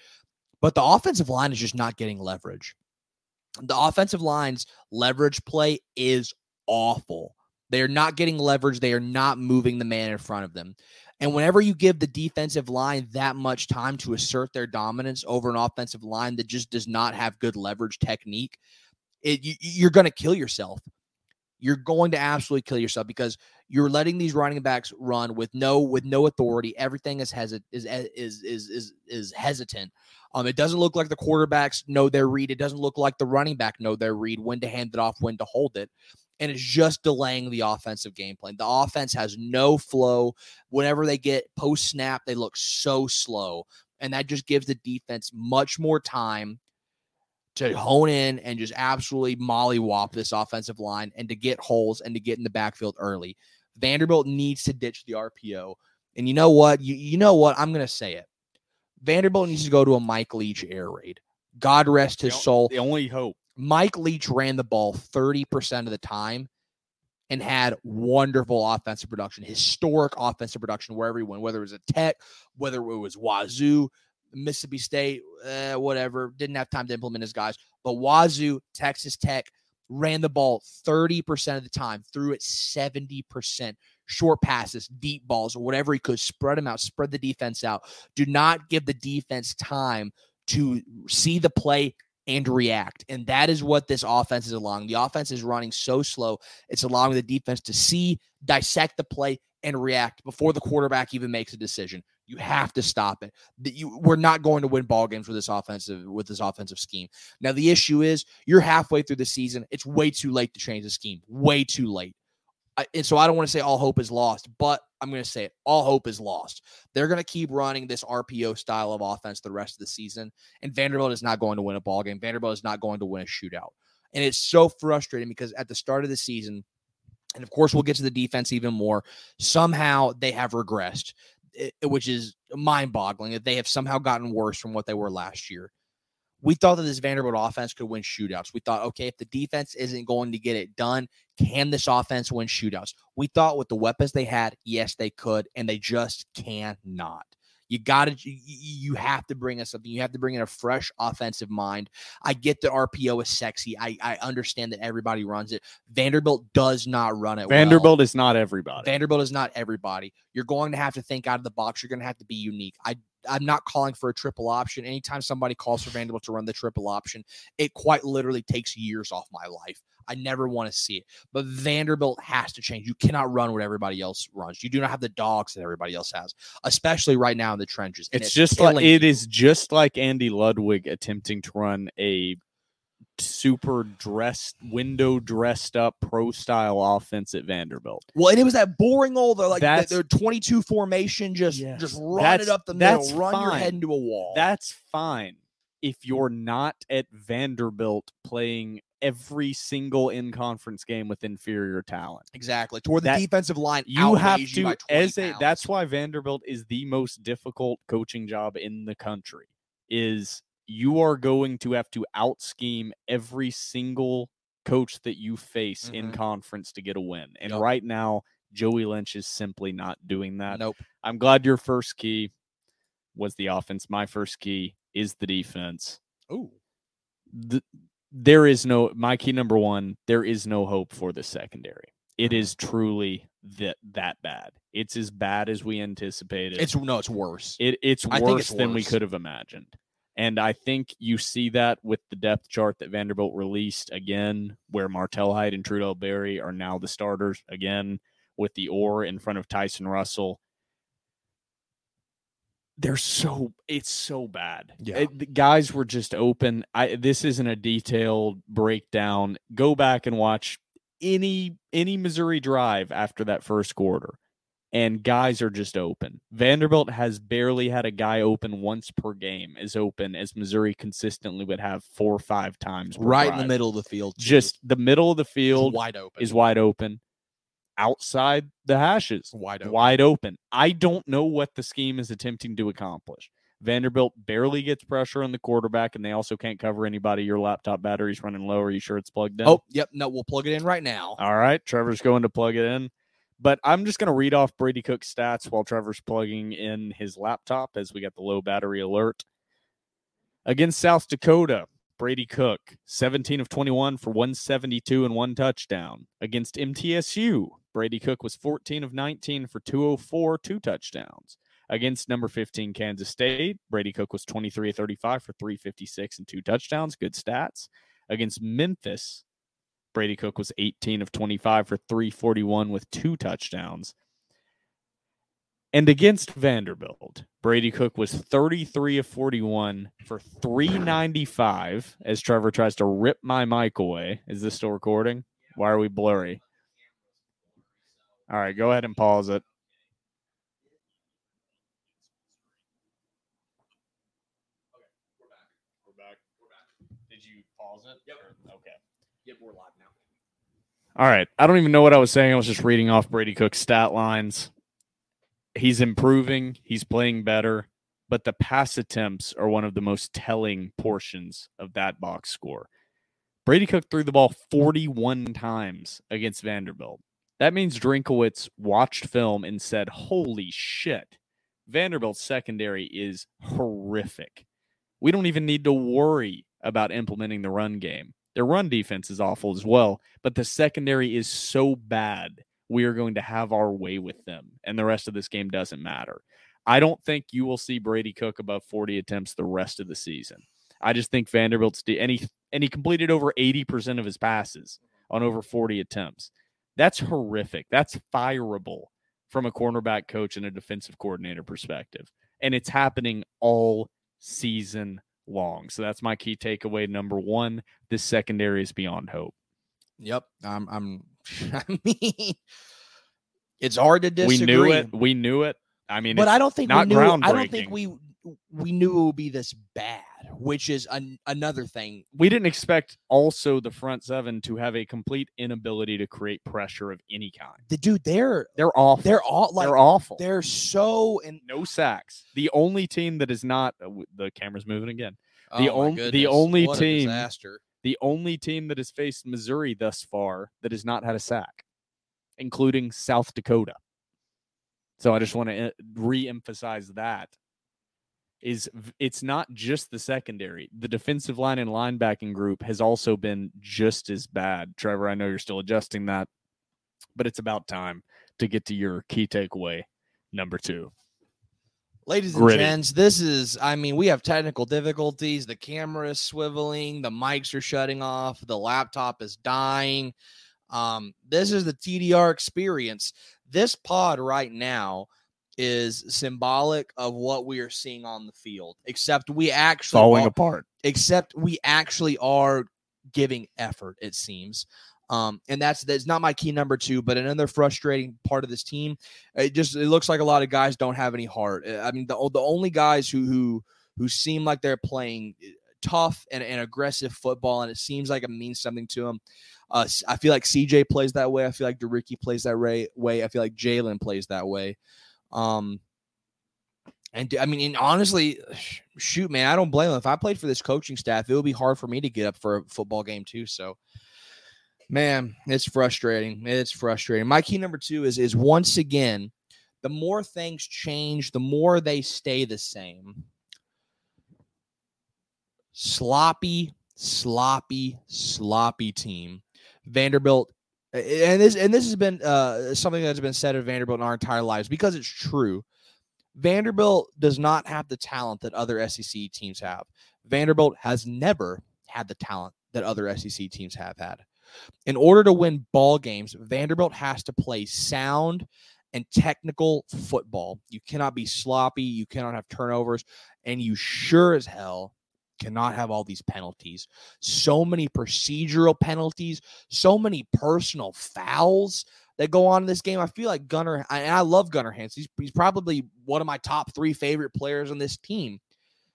But the offensive line is just not getting leverage. The offensive line's leverage play is awful. They are not getting leverage. They are not moving the man in front of them. And whenever you give the defensive line that much time to assert their dominance over an offensive line that just does not have good leverage technique, it, you, you're going to kill yourself. You're going to absolutely kill yourself because you're letting these running backs run with no with no authority. Everything is hesit is is is is is hesitant. Um, it doesn't look like the quarterbacks know their read. It doesn't look like the running back know their read, when to hand it off, when to hold it. And it's just delaying the offensive game plan. The offense has no flow. Whenever they get post snap, they look so slow. And that just gives the defense much more time to hone in and just absolutely mollywop this offensive line and to get holes and to get in the backfield early. Vanderbilt needs to ditch the RPO. And you know what? You, you know what? I'm going to say it. Vanderbilt needs to go to a Mike Leach air raid. God rest his soul. The only hope. Mike Leach ran the ball 30% of the time and had wonderful offensive production, historic offensive production wherever he went, whether it was a Tech, whether it was Wazoo, Mississippi State, uh, whatever. Didn't have time to implement his guys. But Wazoo, Texas Tech, ran the ball 30% of the time, threw it 70%, short passes, deep balls, or whatever he could, spread them out, spread the defense out. Do not give the defense time to see the play and react. And that is what this offense is allowing. The offense is running so slow, it's allowing the defense to see, dissect the play, and react before the quarterback even makes a decision. You have to stop it. You we're not going to win ball games with this offensive with this offensive scheme. Now the issue is you're halfway through the season. It's way too late to change the scheme. Way too late. I, and so I don't want to say all hope is lost, but I'm going to say it. All hope is lost. They're going to keep running this RPO style of offense the rest of the season, and Vanderbilt is not going to win a ball game. Vanderbilt is not going to win a shootout, and it's so frustrating because at the start of the season, and of course we'll get to the defense even more. Somehow they have regressed, eh, which is mind-boggling that they have somehow gotten worse from what they were last year we thought that this Vanderbilt offense could win shootouts. We thought, okay, if the defense isn't going to get it done, can this offense win shootouts? We thought with the weapons they had, yes, they could, and they just cannot. You got to, you have to bring us something. You have to bring in a fresh offensive mind. I get that RPO is sexy. I, I understand that everybody runs it. Vanderbilt does not run it. Vanderbilt well. is not everybody. Vanderbilt is not everybody. You're going to have to think out of the box. You're going to have to be unique. I I'm not calling for a triple option. Anytime somebody calls for Vanderbilt to run the triple option, it quite literally takes years off my life. I never want to see it. But Vanderbilt has to change. You cannot run what everybody else runs. You do not have the dogs that everybody else has, especially right now in the trenches. It's, it's, just like it is just like Andy Ludwig attempting to run a super dressed, window dressed up pro style offense at Vanderbilt. Well, and it was that boring old like that's, their 22 formation, just yes, just run it up the middle, run fine. your head into a wall. That's fine if you're not at Vanderbilt playing every single in conference game with inferior talent. Exactly. Toward the that, defensive line, you have to you as a that's why Vanderbilt is the most difficult coaching job in the country. Is you are going to have to out scheme every single coach that you face mm-hmm. in conference to get a win. And yep. right now, Joey Lynch is simply not doing that. Nope. I'm glad your first key was the offense. My first key is the defense. Oh. The, there is no my key number one, there is no hope for the secondary. It mm-hmm. is truly that that bad. It's as bad as we anticipated. It's no, it's worse. It it's worse it's than worse. we could have imagined. And I think you see that with the depth chart that Vanderbilt released again, where Martel Hight and Trudell Berry are now the starters again with the Orr in front of Tyson Russell. They're so it's so bad. Yeah, it, the guys were just open. I this isn't a detailed breakdown. Go back and watch any any Missouri drive after that first quarter and guys are just open. Vanderbilt has barely had a guy open once per game as open as Missouri consistently would have four or five times. Right drive. in the middle of the field. Too. Just the middle of the field it's wide open. is wide open. Outside the hashes, wide open. wide open. I don't know what the scheme is attempting to accomplish. Vanderbilt barely gets pressure on the quarterback, and they also can't cover anybody. Your laptop battery's running low. Are you sure it's plugged in? Oh, yep. No, we'll plug it in right now. All right. Trevor's going to plug it in. But I'm just going to read off Brady Cook's stats while Trevor's plugging in his laptop as we get the low battery alert. Against South Dakota, Brady Cook, 17 of 21 for 172 and one touchdown. Against MTSU, Brady Cook was 14 of 19 for 204, two touchdowns. Against number 15 Kansas State, Brady Cook was 23 of 35 for 356 and two touchdowns. Good stats. Against Memphis, Brady Cook was 18 of 25 for 341 with two touchdowns. And against Vanderbilt, Brady Cook was 33 of 41 for 395 as Trevor tries to rip my mic away. Is this still recording? Why are we blurry? All right, go ahead and pause it. Yep. Okay. Yep, we're live now. All right. I don't even know what I was saying. I was just reading off Brady Cook's stat lines. He's improving, he's playing better, but the pass attempts are one of the most telling portions of that box score. Brady Cook threw the ball 41 times against Vanderbilt. That means Drinkwitz watched film and said, Holy shit, Vanderbilt's secondary is horrific. We don't even need to worry about implementing the run game Their run defense is awful as well, but the secondary is so bad. We are going to have our way with them, and the rest of this game doesn't matter. I don't think you will see Brady Cook above 40 attempts the rest of the season. I just think Vanderbilt's de- and he and he completed over 80% of his passes on over 40 attempts. That's horrific. That's fireable from a cornerback coach and a defensive coordinator perspective. And it's happening all season long. So that's my key takeaway number 1. This secondary is beyond hope. Yep. I'm I'm I mean it's hard to disagree. We knew it. We knew it. I mean, but it's I don't think we not knew I don't think we we knew it would be this bad, which is an, another thing. we didn't expect also the front seven to have a complete inability to create pressure of any kind. The dude, they're They're awful. they're all like they're awful. they're so and no sacks. The only team that is not uh, the camera's moving again. The oh my on- the only what team- disaster. The only team that has faced Missouri thus far that has not had a sack, including South Dakota. So I just want to re-emphasize that is it's not just the secondary. The defensive line and linebacking group has also been just as bad. Trevor, I know you're still adjusting that, but it's about time to get to your key takeaway number 2. Ladies and Gritty. gents, this is, I mean, we have technical difficulties. The camera is swiveling, the mics are shutting off, the laptop is dying. Um, this is the TDR experience. This pod right now is symbolic of what we are seeing on the field, except we actually Falling are- apart. except we actually are giving effort it seems um and that's that's not my key number two but another frustrating part of this team it just it looks like a lot of guys don't have any heart Uh, i mean the, the only guys who who who seem like they're playing uh, tough and, and aggressive football and it seems like it means something to them uh, I feel like CJ plays that way. I feel like De'Rickey plays that way. I feel like Jalen plays that way. Um, and I mean, and honestly, shoot, man, I don't blame them. If I played for this coaching staff, it would be hard for me to get up for a football game too. So, man, it's frustrating. It's frustrating. My key number two is is once again, the more things change, the more they stay the same. Sloppy, sloppy, sloppy team. Vanderbilt, and this and this has been uh, something that's been said of Vanderbilt in our entire lives because it's true. Vanderbilt does not have the talent that other SEC teams have. Vanderbilt has never had the talent that other SEC teams have had. In order to win ball games, Vanderbilt has to play sound and technical football. You cannot be sloppy, you cannot have turnovers, and you sure as hell cannot have all these penalties. So many procedural penalties, so many personal fouls that go on in this game. I feel like Gunnar, and I love Gunnar Hansen. He's, he's probably one of my top three favorite players on this team.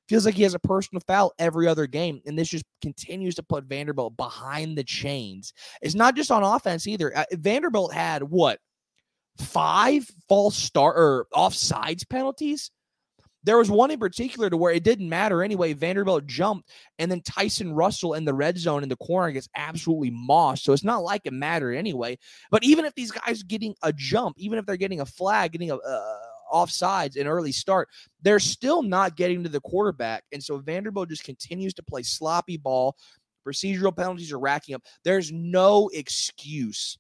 Feels like he has a personal foul every other game, and this just continues to put Vanderbilt behind the chains. It's not just on offense either. Uh, Vanderbilt had what five false start or offsides penalties. There was one in particular to where it didn't matter anyway. Vanderbilt jumped, and then Tyson Russell in the red zone in the corner gets absolutely mossed. So it's not like it mattered anyway. But even if these guys getting a jump, even if they're getting a flag, getting a uh, offsides, an early start, they're still not getting to the quarterback. And so Vanderbilt just continues to play sloppy ball. Procedural penalties are racking up. There's no excuse,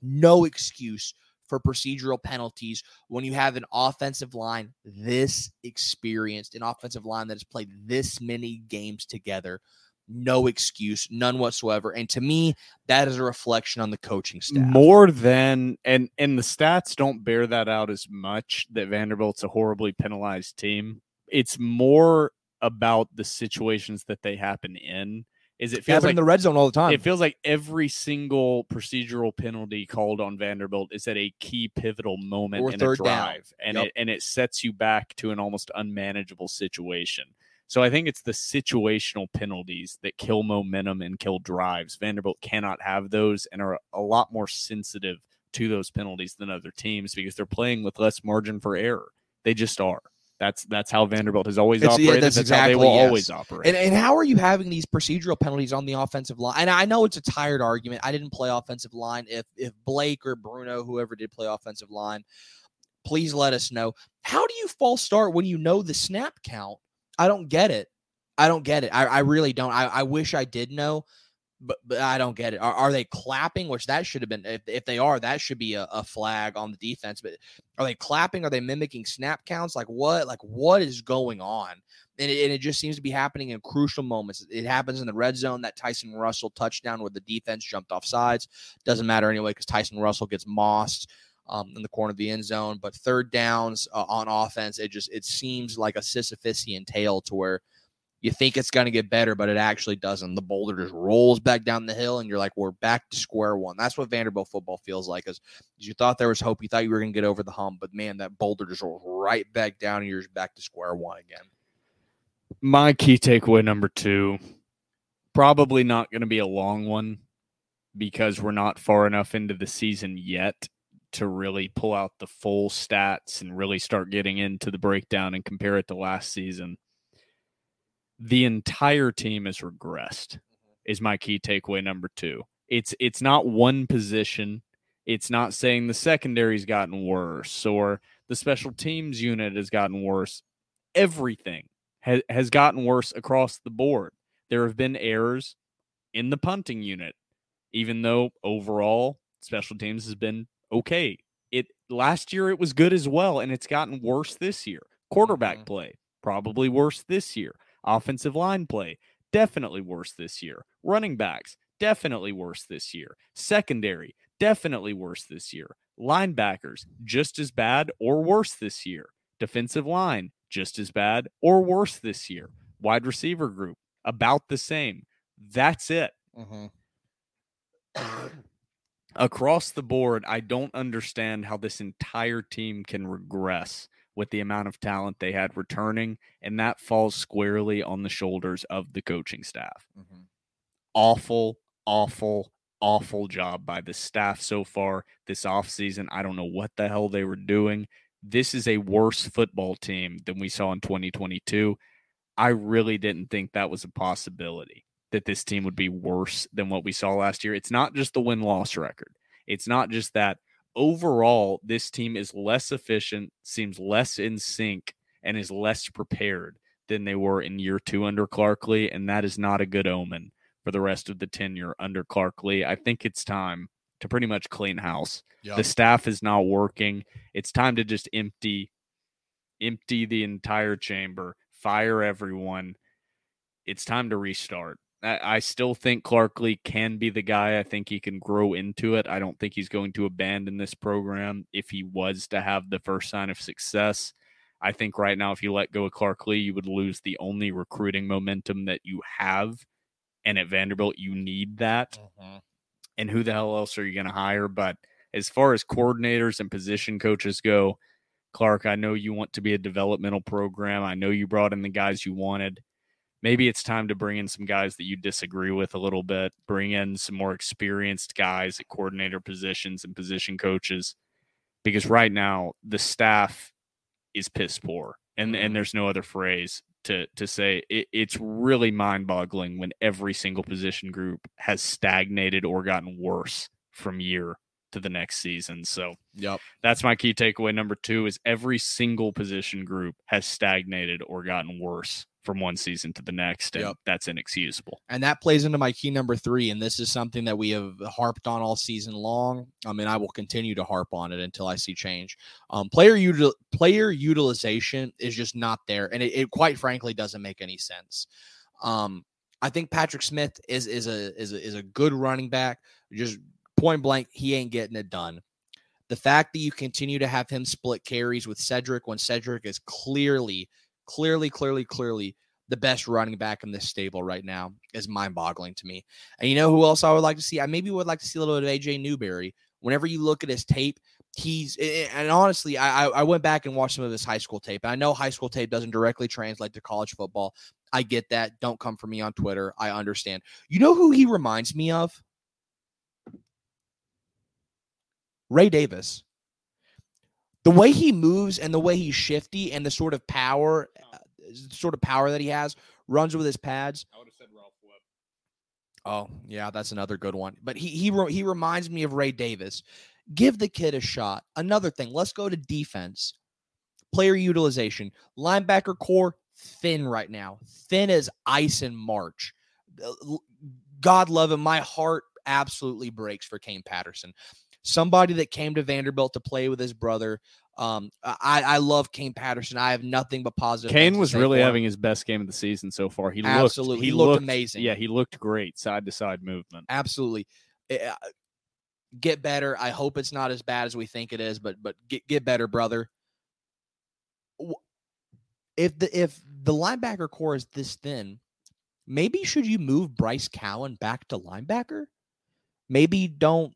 no excuse for procedural penalties when you have an offensive line this experienced, an offensive line that has played this many games together. No excuse, none whatsoever. And to me, that is a reflection on the coaching staff. More than and and the stats don't bear that out as much that Vanderbilt's a horribly penalized team. It's more about the situations that they happen in. Is it feels like in the red zone all the time. it feels like every single procedural penalty called on Vanderbilt is at a key pivotal moment Or in third a down. drive, and Yep. it and it sets you back to an almost unmanageable situation. So I think it's the situational penalties that kill momentum and kill drives. Vanderbilt cannot have those and are a lot more sensitive to those penalties than other teams because they're playing with less margin for error. They just are. That's that's how Vanderbilt has always It's- yeah, operated. that's that's, how they will yes. always operate. And, and how are you having these procedural penalties on the offensive line? And I know it's a tired argument. I didn't play offensive line. If if Blake or Bruno, whoever did play offensive line, please let us know. How do you false start when you know the snap count? I don't get it. I don't get it. I, I really don't. I, I wish I did know. But, but I don't get it. Are, are they clapping? Which that should have been. If, if they are, that should be a, a flag on the defense. But are they clapping? Are they mimicking snap counts? Like what? Like what is going on? And it, and it just seems to be happening in crucial moments. It happens in the red zone. That Tyson Russell touchdown where the defense jumped off sides doesn't matter anyway because Tyson Russell gets mossed um, in the corner of the end zone. But third downs uh, on offense, it just it seems like a Sisyphusian tale to where you think it's going to get better, but it actually doesn't. The boulder just rolls back down the hill, and you're like, we're back to square one. That's what Vanderbilt football feels like. Is you thought there was hope, you thought you were going to get over the hump, but man, that boulder just rolls right back down, and you're back to square one again. My key takeaway number two, probably not going to be a long one because we're not far enough into the season yet to really pull out the full stats and really start getting into the breakdown and compare it to last season. The entire team has regressed. Is my key takeaway number 2. It's it's not one position. It's not saying the secondary's gotten worse or the special teams unit has gotten worse. Everything has, has gotten worse across the board. There have been errors in the punting unit, even though overall special teams has been okay. It last year it was good as well, and it's gotten worse this year. Quarterback Mhm. play probably worse this year. Offensive line play definitely worse this year. Running backs definitely worse this year. Secondary definitely worse this year. Linebackers just as bad or worse this year. Defensive line just as bad or worse this year. Wide receiver group about the same. That's it mm-hmm. across the board, I don't understand how this entire team can regress with the amount of talent they had returning, and that falls squarely on the shoulders of the coaching staff. Mm-hmm. Awful, awful, awful job by the staff so far this offseason. I don't know what the hell they were doing. This is a worse football team than we saw in 2022. I really didn't think that was a possibility that this team would be worse than what we saw last year. It's not just the win loss record. It's not just that overall, this team is less efficient, seems less in sync, and is less prepared than they were in year two under Clark Lea. And that is not a good omen for the rest of the tenure under Clark Lea. I think it's time to pretty much clean house. The staff is not working. It's time to just empty empty the entire chamber, fire everyone. It's time to restart. I, I still think Clark Lea can be the guy. I think he can grow into it. I don't think he's going to abandon this program if he was to have the first sign of success. I think right now, if you let go of Clark Lea, you would lose the only recruiting momentum that you have. And at Vanderbilt, you need that. Mm-hmm. And who the hell else are you going to hire? But as far as coordinators and position coaches go, Clark, I know you want to be a developmental program. I know you brought in the guys you wanted. Maybe it's time to bring in some guys that you disagree with a little bit, bring in some more experienced guys at coordinator positions and position coaches. Because right now, the staff is piss poor. And, and mm-hmm. there's no other phrase to, to say it, it's really mind boggling when every single position group has stagnated or gotten worse from year to the next season. So Yep. that's my key takeaway number two is every single position group has stagnated or gotten worse from one season to the next and Yep. that's inexcusable And that plays into my key number three. And this is something that we have harped on all season long. I mean, I will continue to harp on it until I see change. Um, player util- player utilization is just not there, and it, it quite frankly doesn't make any sense. Um, I think Patrick Smith is is a is a, is a good running back. Just point blank, he ain't getting it done. The fact that you continue to have him split carries with Sedrick when Sedrick is clearly, clearly, clearly, clearly the best running back in this stable right now is mind boggling to me. And you know who else I would like to see? I maybe would like to see a little bit of AJ Newberry. Whenever you look at his tape, he's and honestly, I I went back and watched some of his high school tape. And I know high school tape doesn't directly translate to college football. I get that. Don't come for me on Twitter. I understand. You know who he reminds me of? Ray Davis. The way he moves and the way he's shifty and the sort of power, uh, sort of power that he has, runs with his pads. i would have said ralph webb Oh, yeah, that's another good one. But he he he reminds me of Ray Davis. Give the kid a shot. Another thing, let's go to defense. Player utilization. Linebacker core thin right now. Thin as ice in March. Uh, God love him. My heart absolutely breaks for Kane Patterson. Somebody that came to Vanderbilt to play with his brother. Um, I, I love Kane Patterson. I have nothing but positive. Kane was really for having his best game of the season so far. He Absolutely. looked He he looked looked amazing. Yeah, he looked great side to side movement. absolutely Eh, uh, get better. I hope it's not as bad as we think it is, but but get get better, brother. If the if the linebacker core is this thin, maybe should you move Bryce Cowan back to linebacker? Maybe don't.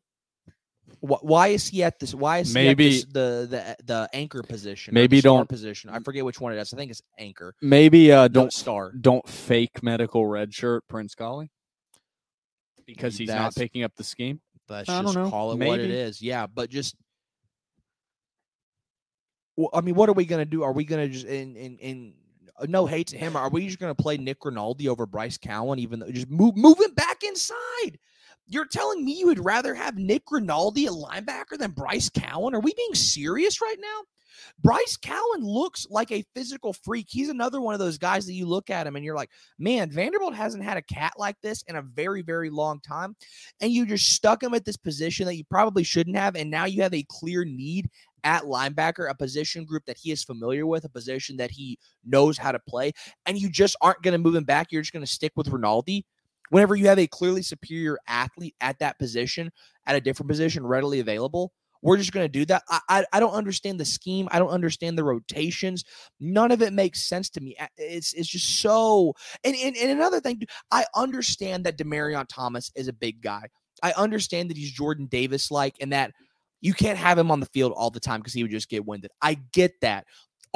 Wh- Why is he at this? Why is he at Maybe- this, the the the anchor position? Maybe star don't- position. I forget which one it is. I think it's anchor. Maybe uh, don't star. don't fake medical red shirt Prince Collie because he's That's- not picking up the scheme. Let's I don't just know. call it what it is. Yeah, but just. Well, I mean, what are we gonna do? Are we gonna just in in in no hate to him? Are we just gonna play Nick Rinaldi over Bryce Cowan? Even though just move move him back inside. You're telling me you would rather have Nick Rinaldi a linebacker than Bryce Cowan? Are we being serious right now? Bryce Cowan looks like a physical freak. He's another one of those guys that you look at him and you're like, man, Vanderbilt hasn't had a cat like this in a very, very long time. And you just stuck him at this position that you probably shouldn't have. And now you have a clear need at linebacker, a position group that he is familiar with, a position that he knows how to play. And you just aren't going to move him back. You're just going to stick with Rinaldi. Whenever you have a clearly superior athlete at that position, at a different position, readily available, we're just going to do that. I, I I don't understand the scheme. I don't understand the rotations. None of it makes sense to me. It's it's just so. And and, and another thing, I understand that Demarion Thomas is a big guy. I understand that he's Jordan Davis like, and that you can't have him on the field all the time because he would just get winded. I get that.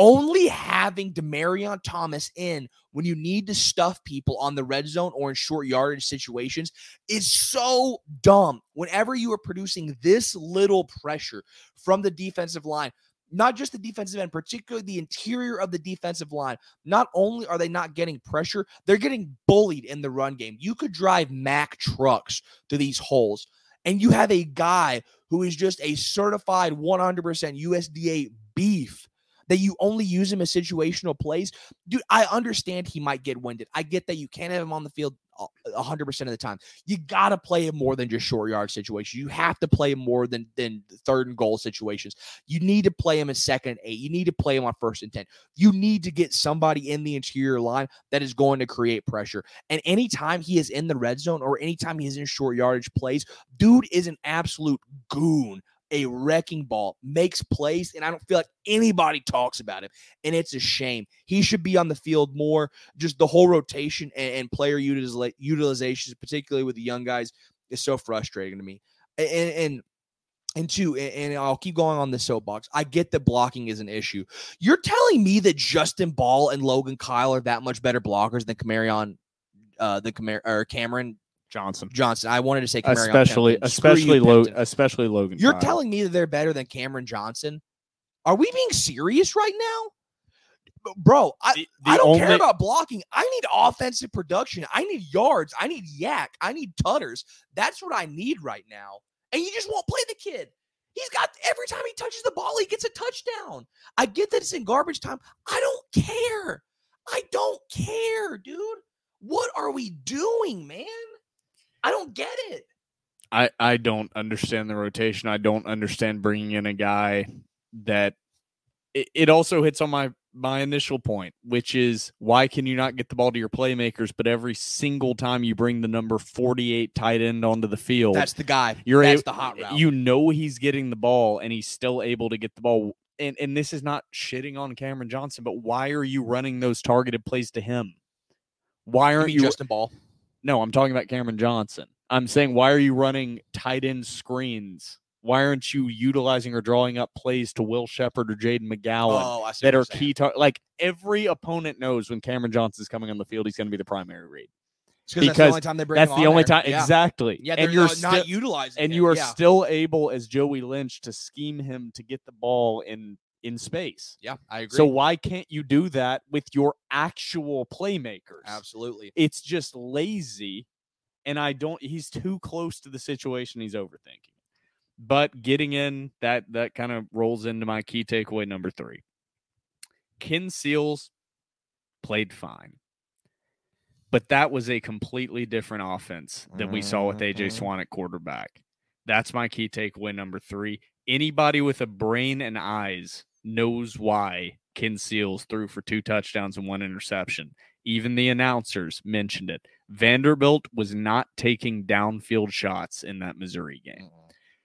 Only having Demarion Thomas in when you need to stuff people on the red zone or in short yardage situations is so dumb. Whenever you are producing this little pressure from the defensive line, not just the defensive end, particularly the interior of the defensive line, not only are they not getting pressure, they're getting bullied in the run game. You could drive Mack trucks to these holes, and you have a guy who is just a certified 100% USDA beef that you only use him as situational plays. Dude, I understand he might get winded. I get that you can't have him on the field a- 100% of the time. You got to play him more than just short yard situations. You have to play him more than than third and goal situations. You need to play him in second and eight. You need to play him on first and 10. You need to get somebody in the interior line that is going to create pressure. And anytime he is in the red zone or anytime he is in short yardage plays, dude is an absolute goon, a wrecking ball, makes plays, and I don't feel like anybody talks about him. And it's a shame. He should be on the field more. Just the whole rotation and, and player utiliza- utilization, particularly with the young guys, is so frustrating to me. And and and two, and, and I'll keep going on the soapbox. I get that blocking is an issue. You're telling me that Justin Ball and Logan Kyle are that much better blockers than Camarion, uh, than Camar- or Cameron Johnson, Johnson. I wanted to say Camarion especially Pimpton. Especially Logan, Pimpton. especially Logan. You're Kyle. telling me that they're better than Cameron Johnson? Are we being serious right now? Bro, I, The- I don't care about blocking. I need offensive production. I need yards. I need yak. I need tutters. That's what I need right now. And you just won't play the kid. He's got every time he touches the ball, he gets a touchdown. I get that it's in garbage time. I don't care. I don't care, dude. What are we doing, man? I don't get it. I I don't understand the rotation. I don't understand bringing in a guy that it, it also hits on my my initial point, which is why can you not get the ball to your playmakers, but every single time you bring the number 48 tight end onto the field, That's the guy. you're That's ab- the hot route. You know he's getting the ball and he's still able to get the ball. And and this is not shitting on Cameron Johnson, but why are you running those targeted plays to him? Why aren't mean you Justin Ball? No, I'm talking about Cameron Johnson. I'm saying, why are you running tight end screens? Why aren't you utilizing or drawing up plays to Will Sheppard or Jayden McGowan Oh, that are key? Tar- like every opponent knows when Cameron Johnson's coming on the field, he's going to be the primary read. It's that's the only time they bring That's the on only there. time, Yeah. exactly. Yeah, and you're not, still not utilizing and him. you are yeah. still able as Joey Lynch to scheme him to get the ball in in space. Yeah, I agree. So why can't you do that with your actual playmakers? absolutely. it's just lazy and i don't he's too close to the situation he's overthinking but getting in that that kind of rolls into my key takeaway number three ken seals played fine but that was a completely different offense than we saw with AJ Mhm. Swann at quarterback. That's my key takeaway number three. Anybody with a brain and eyes knows why Ken Seals threw for two touchdowns and one interception. Even the announcers mentioned it. Vanderbilt was not taking downfield shots in that Missouri game.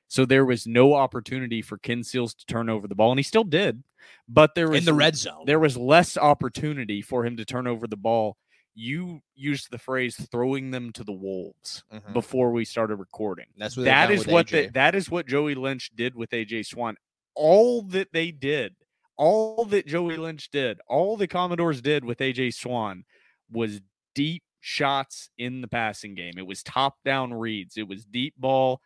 So there was no opportunity for Ken Seals to turn over the ball, and he still did. But there was in the red zone. there was less opportunity for him to turn over the ball. You used the phrase "throwing them to the wolves" Mhm. before we started recording. That's what That is what the, that is what Joey Lynch did with AJ Swann. All that they did, all that Joey Lynch did, all the Commodores did with AJ Swann was deep shots in the passing game. It was top down reads. It was deep ball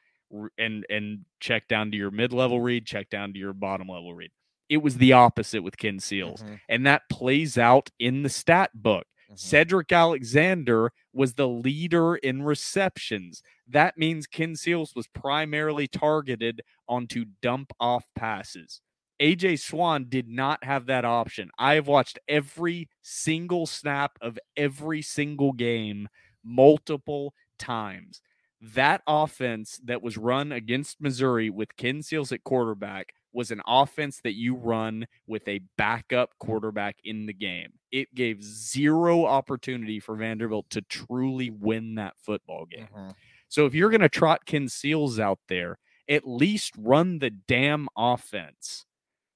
and and check down to your mid level read, check down to your bottom level read. It was the opposite with Ken Seals, Mhm, and that plays out in the stat book. mhm. Sedrick Alexander was the leader in receptions. That means Ken Seals was primarily targeted onto dump off passes. AJ Swann did not have that option. I have watched every single snap of every single game multiple times. That offense that was run against Missouri with Ken Seals at quarterback was an offense that you run with a backup quarterback in the game. It gave zero opportunity for Vanderbilt to truly win that football game. Mhm. So if you're going to trot Ken Seals out there, at least run the damn offense.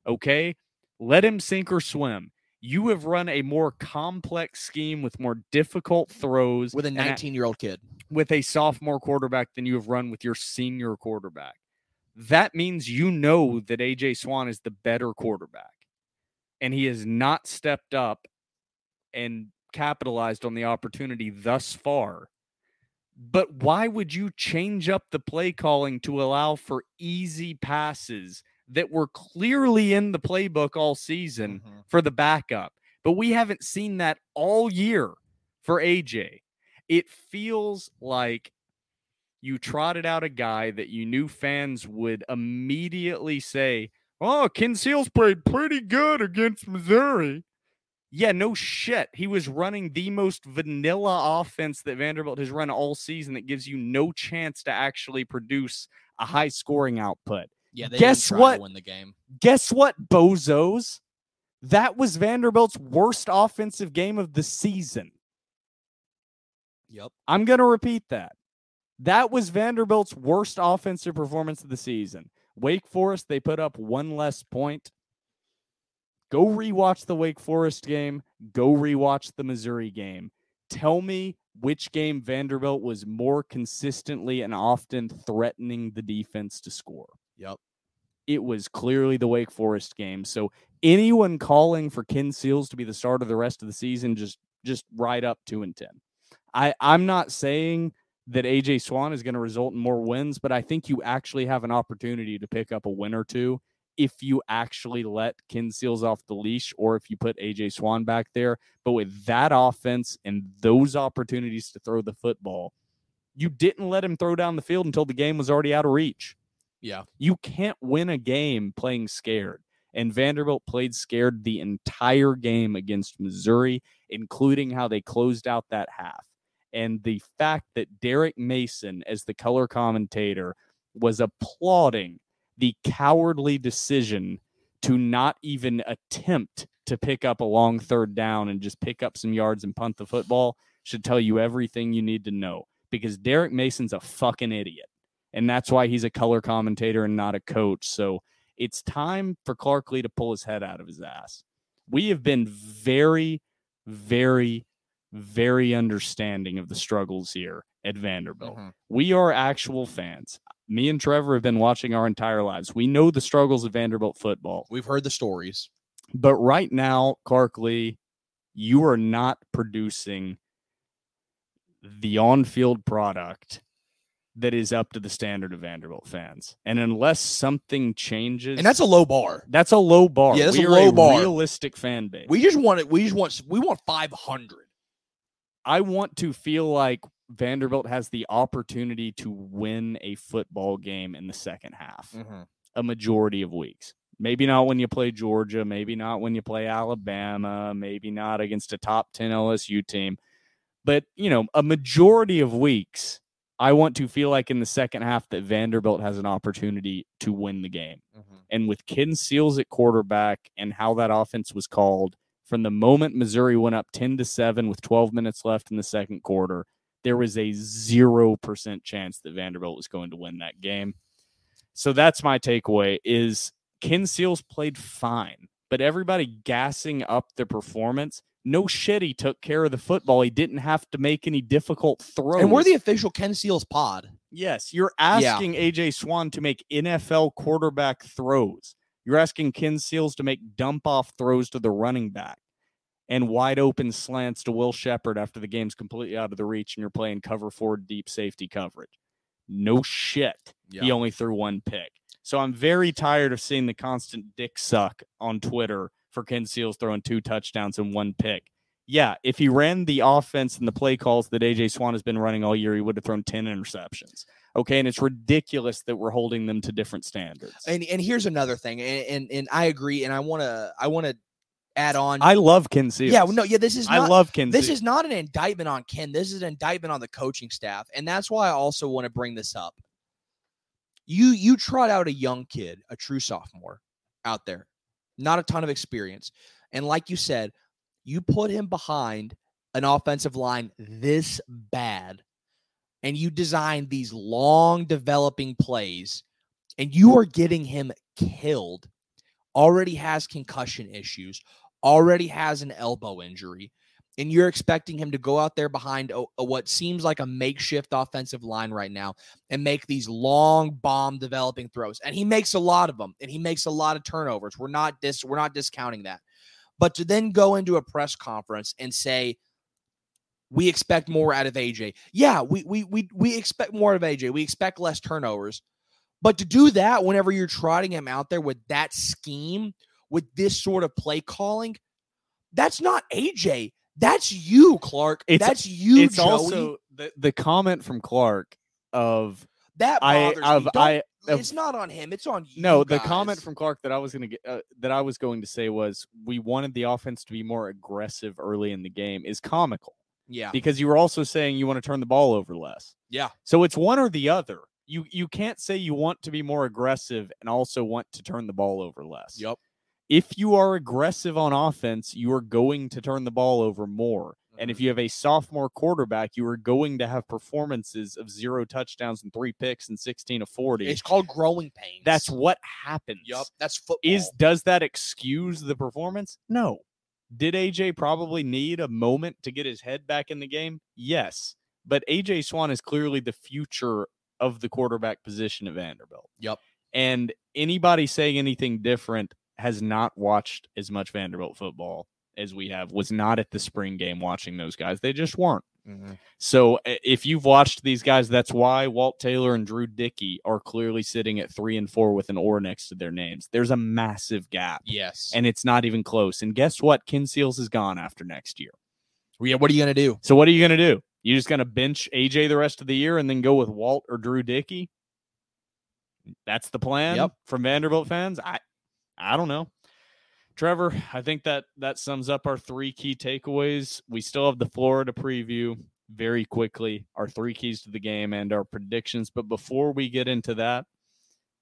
Okay? Let him sink or swim. You have run a more complex scheme with more difficult throws with a- 19 year old kid. with a sophomore quarterback than you have run with your senior quarterback. That means you know that AJ Swann is the better quarterback. And he has not stepped up and capitalized on the opportunity thus far. But why would you change up the play calling to allow for easy passes that were clearly in the playbook all season Mhm. for the backup. But we haven't seen that all year for AJ. It feels like you trotted out a guy that you knew fans would immediately say, Oh, Ken Seals played pretty good against Missouri. Yeah, no shit. He was running the most vanilla offense that Vanderbilt has run all season that gives you no chance to actually produce a high scoring output. Yeah, they Guess what? to win the game. Guess what, bozos? That was Vanderbilt's worst offensive game of the season. Yep. I'm going to repeat that. That was Vanderbilt's worst offensive performance of the season. Wake Forest, they put up one less point. Go rewatch the Wake Forest game. Go rewatch the Missouri game. Tell me which game Vanderbilt was more consistently and often threatening the defense to score. Yep. It was clearly the Wake Forest game. So anyone calling for Ken Seals to be the start of the rest of the season, just just right up two and ten. I I'm not saying that AJ Swann is going to result in more wins, but I think you actually have an opportunity to pick up a win or two if you actually let Ken Seals off the leash or if you put AJ Swann back there. But with that offense and those opportunities to throw the football, you didn't let him throw down the field until the game was already out of reach. Yeah. You can't win a game playing scared. And Vanderbilt played scared the entire game against Missouri, including how they closed out that half. And the fact that Derek Mason, as the color commentator, was applauding the cowardly decision to not even attempt to pick up a long third down and just pick up some yards and punt the football should tell you everything you need to know because Derek Mason's a fucking idiot. And that's why he's a color commentator and not a coach. So it's time for Clark Lea to pull his head out of his ass. We have been very, very, very understanding of the struggles here at Vanderbilt. Mhm. We are actual fans. Me and Trevor have been watching our entire lives. We know the struggles of Vanderbilt football. We've heard the stories. But right now, Clark Lea, you are not producing the on field product that is up to the standard of Vanderbilt fans. And unless something changes, And that's a low bar. that's a low bar. Yeah, that's we a are low bar. realistic fan base. We just want it. We just want we want 500. I want to feel like Vanderbilt has the opportunity to win a football game in the second half. Mm-hmm. a majority of weeks. Maybe not when you play Georgia, maybe not when you play Alabama, maybe not against a top 10 LSU team. But, you know, a majority of weeks, I want to feel like in the second half that Vanderbilt has an opportunity to win the game. Mm-hmm. And with Ken Seals at quarterback and how that offense was called, from the moment Missouri went up 10 to 7 with 12 minutes left in the second quarter, there was a 0% chance that Vanderbilt was going to win that game. So that's my takeaway is Ken Seals played fine, but everybody gassing up the performance, no shit he took care of the football. He didn't have to make any difficult throws. And we're the official Ken Seals pod. Yes, you're Yeah. asking AJ Swann to make NFL quarterback throws. You're asking Ken Seals to make dump off throws to the running back and wide open slants to Will Sheppard after the game's completely out of the reach and you're playing cover four deep safety coverage. No shit. He only threw one pick. So I'm very tired of seeing the constant dick suck on Twitter for Ken Seals throwing two touchdowns and one pick. Yeah, if he ran the offense and the play calls that AJ Swann has been running all year, he would have thrown 10 interceptions. Okay. And it's ridiculous that we're holding them to different standards. And and here's another thing, and and, and I agree, and I want to I want to add on. I love Ken Seals. yeah, no, yeah, this is I love Ken this Seals. is not an indictment on Ken. This is an indictment on the coaching staff, and that's why I also want to bring this up. You you trot out a young kid, a true sophomore, out there, not a ton of experience, and like you said, you put him behind an offensive line this bad, and you design these long developing plays, and you are getting him killed. Already has concussion issues, already has an elbow injury and you're expecting him to go out there behind a, a- what seems like a makeshift offensive line right now and make these long bomb developing throws and he makes a lot of them and he makes a lot of turnovers we're not dis we're not discounting that but to then go into a press conference and say we expect more out of AJ yeah we we we, we expect more of AJ we expect less turnovers but to do that whenever you're trotting him out there with that scheme with this sort of play calling that's not AJ. That's you, Clark. It's- that's you, it's Joey. also the, the comment from Clark of that I of I it's not on him. It's on you. no the comment from Clark that I was gonna get uh, that I was going to say was we wanted the offense to be more aggressive early in the game is comical yeah, because you were also saying you want to turn the ball over less. yeah, So it's one or the other. You you can't say you want to be more aggressive and also want to turn the ball over less. yep. If you are aggressive on offense, you are going to turn the ball over more. And Mm-hmm. if you have a sophomore quarterback, you are going to have performances of zero touchdowns and three picks and 16 of 40. It's called growing pains. That's what happens. yep. That's football. Is does that excuse the performance? No. Did AJ probably need a moment to get his head back in the game? Yes. But AJ Swann is clearly the future of the quarterback position at Vanderbilt. Yep. And anybody saying anything different has not watched as much Vanderbilt football as we have, was not at the spring game watching those guys. They just weren't. Mhm. So if you've watched these guys, that's why Walt Taylor and Drew Dickey are clearly sitting at three and four with an or next to their names. There's a massive gap, Yes. and it's not even close. And guess what? Ken Seals is gone after next year. yeah, what are you gonna do? So what are you going to do? You just going to bench AJ the rest of the year and then go with Walt or Drew Dickey? That's the plan Yep. from Vanderbilt fans. I I don't know. Trevor, I think that that sums up our three key takeaways. We still have the Florida preview very quickly, our three keys to the game and our predictions. But before we get into that,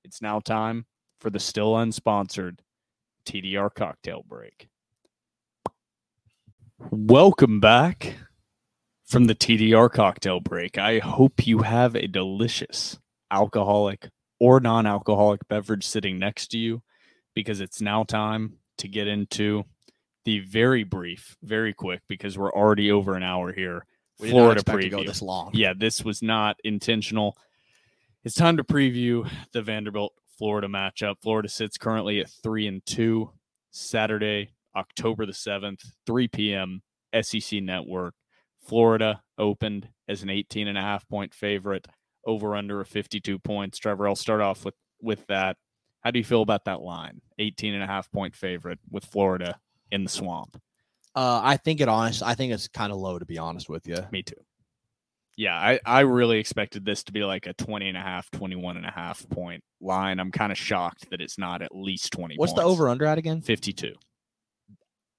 it's now time for the still unsponsored TDR cocktail break. Welcome back from the TDR cocktail break. I hope you have a delicious alcoholic or non alcoholic beverage sitting next to you because it's now time to get into the very brief, very quick, because we're already over an hour here. We Florida preview. to go this long. Yeah, this was not intentional. It's time to preview the Vanderbilt Florida matchup. Florida sits currently at three and two. Saturday, October the seventh, 3 p.m. SEC Network. Florida opened as an 18 and a half point favorite, over under of 52 points. Trevor, I'll start off with with that. How do you feel about that line? 18 and a half point favorite with Florida in the swamp. Uh, I think it honest. I think it's kind of low to be honest with you. Me too. Yeah, I, I really expected this to be like a 20 and a half, 21 and a half point line. I'm kind of shocked that it's not at least 20 What's the over under at again? 52.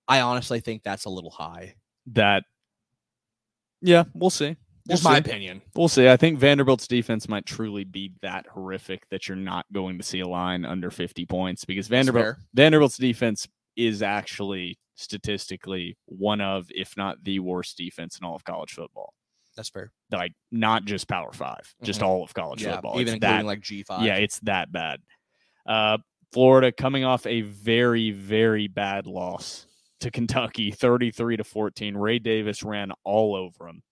I honestly think that's a little high. That Yeah, we'll see. We'll Just my see. opinion. We'll see. I think Vanderbilt's defense might truly be that horrific that you're not going to see a line under 50 points because Vanderbilt. Vanderbilt's defense is actually statistically one of, if not the worst defense in all of college football. That's fair. Like not just Power 5 just Mhm. all of college Yeah, football. even It's including that like G five. yeah, it's that bad. Uh, Florida coming off a very, very bad loss to Kentucky, 33 to 14. Ray Davis ran all over them.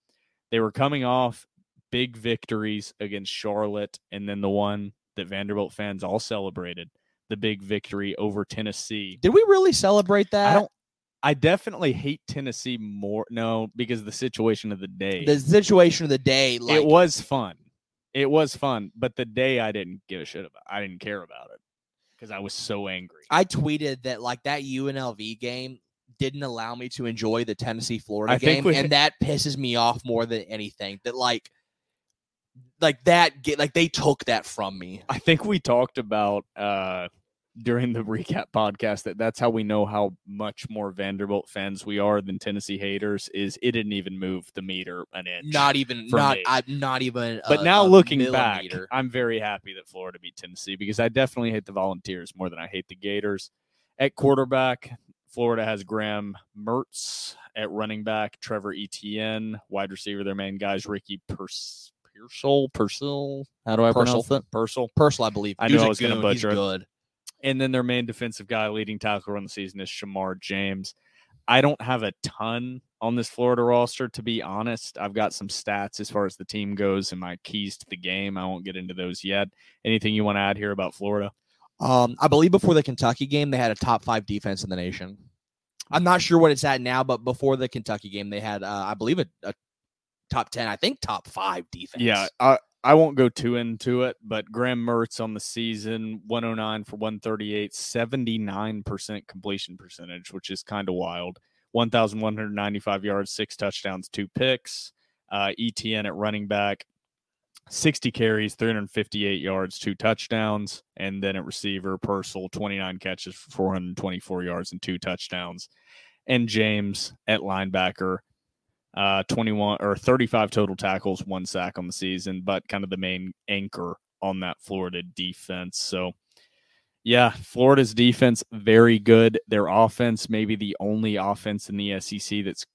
They were coming off big victories against Charlotte, and then the one that Vanderbilt fans all celebrated, the big victory over Tennessee. Did we really celebrate that? I don't. I definitely hate Tennessee more. No, because the situation of the day. The situation of the day. Like, it was fun. It was fun, but the day I didn't give a shit about. I didn't care about it because I was so angry. I tweeted that like that UNLV game didn't allow me to enjoy the Tennessee Florida game, we- and that pisses me off more than anything. That like, like that get like they took that from me. I think we talked about uh during the recap podcast that that's how we know how much more Vanderbilt fans we are than Tennessee haters is it didn't even move the meter an inch. Not even not. I not even. but a- now a looking back. I'm very happy that Florida beat Tennessee because I definitely hate the Volunteers more than I hate the Gators. At quarterback, Florida has Graham Mertz. At running back, Trevor Etienne. Wide receiver, their main guys, Ricky Pers- Pearsall. Purcell. How do I Purcell. pronounce that? Purcell. Purcell, I believe. I knew I was goon. He's butcher it. good. And then their main defensive guy, leading tackler on the season, is Shemar James. I don't have a ton on this Florida roster, to be honest. I've got some stats as far as the team goes and my keys to the game. I won't get into those yet. Anything you want to add here about Florida? Um, I believe before the Kentucky game, they had a top five defense in the nation. I'm not sure what it's at now, but before the Kentucky game, they had, uh, I believe, a, a top ten. I think top five defense. Yeah, I, I won't go too into it, but Graham Mertz on the season, 109 for 138, 79% completion percentage, which is kind of wild. 1,195 yards, six touchdowns, two picks. Uh, Etienne at running back, 60 carries, 358 yards, two touchdowns. And then at receiver, Purcell, 29 catches for 424 yards and two touchdowns. And James at linebacker, uh 21 or 35 total tackles, one sack on the season, but kind of the main anchor on that Florida defense. So yeah, Florida's defense very good. Their offense maybe the only offense in the SEC that's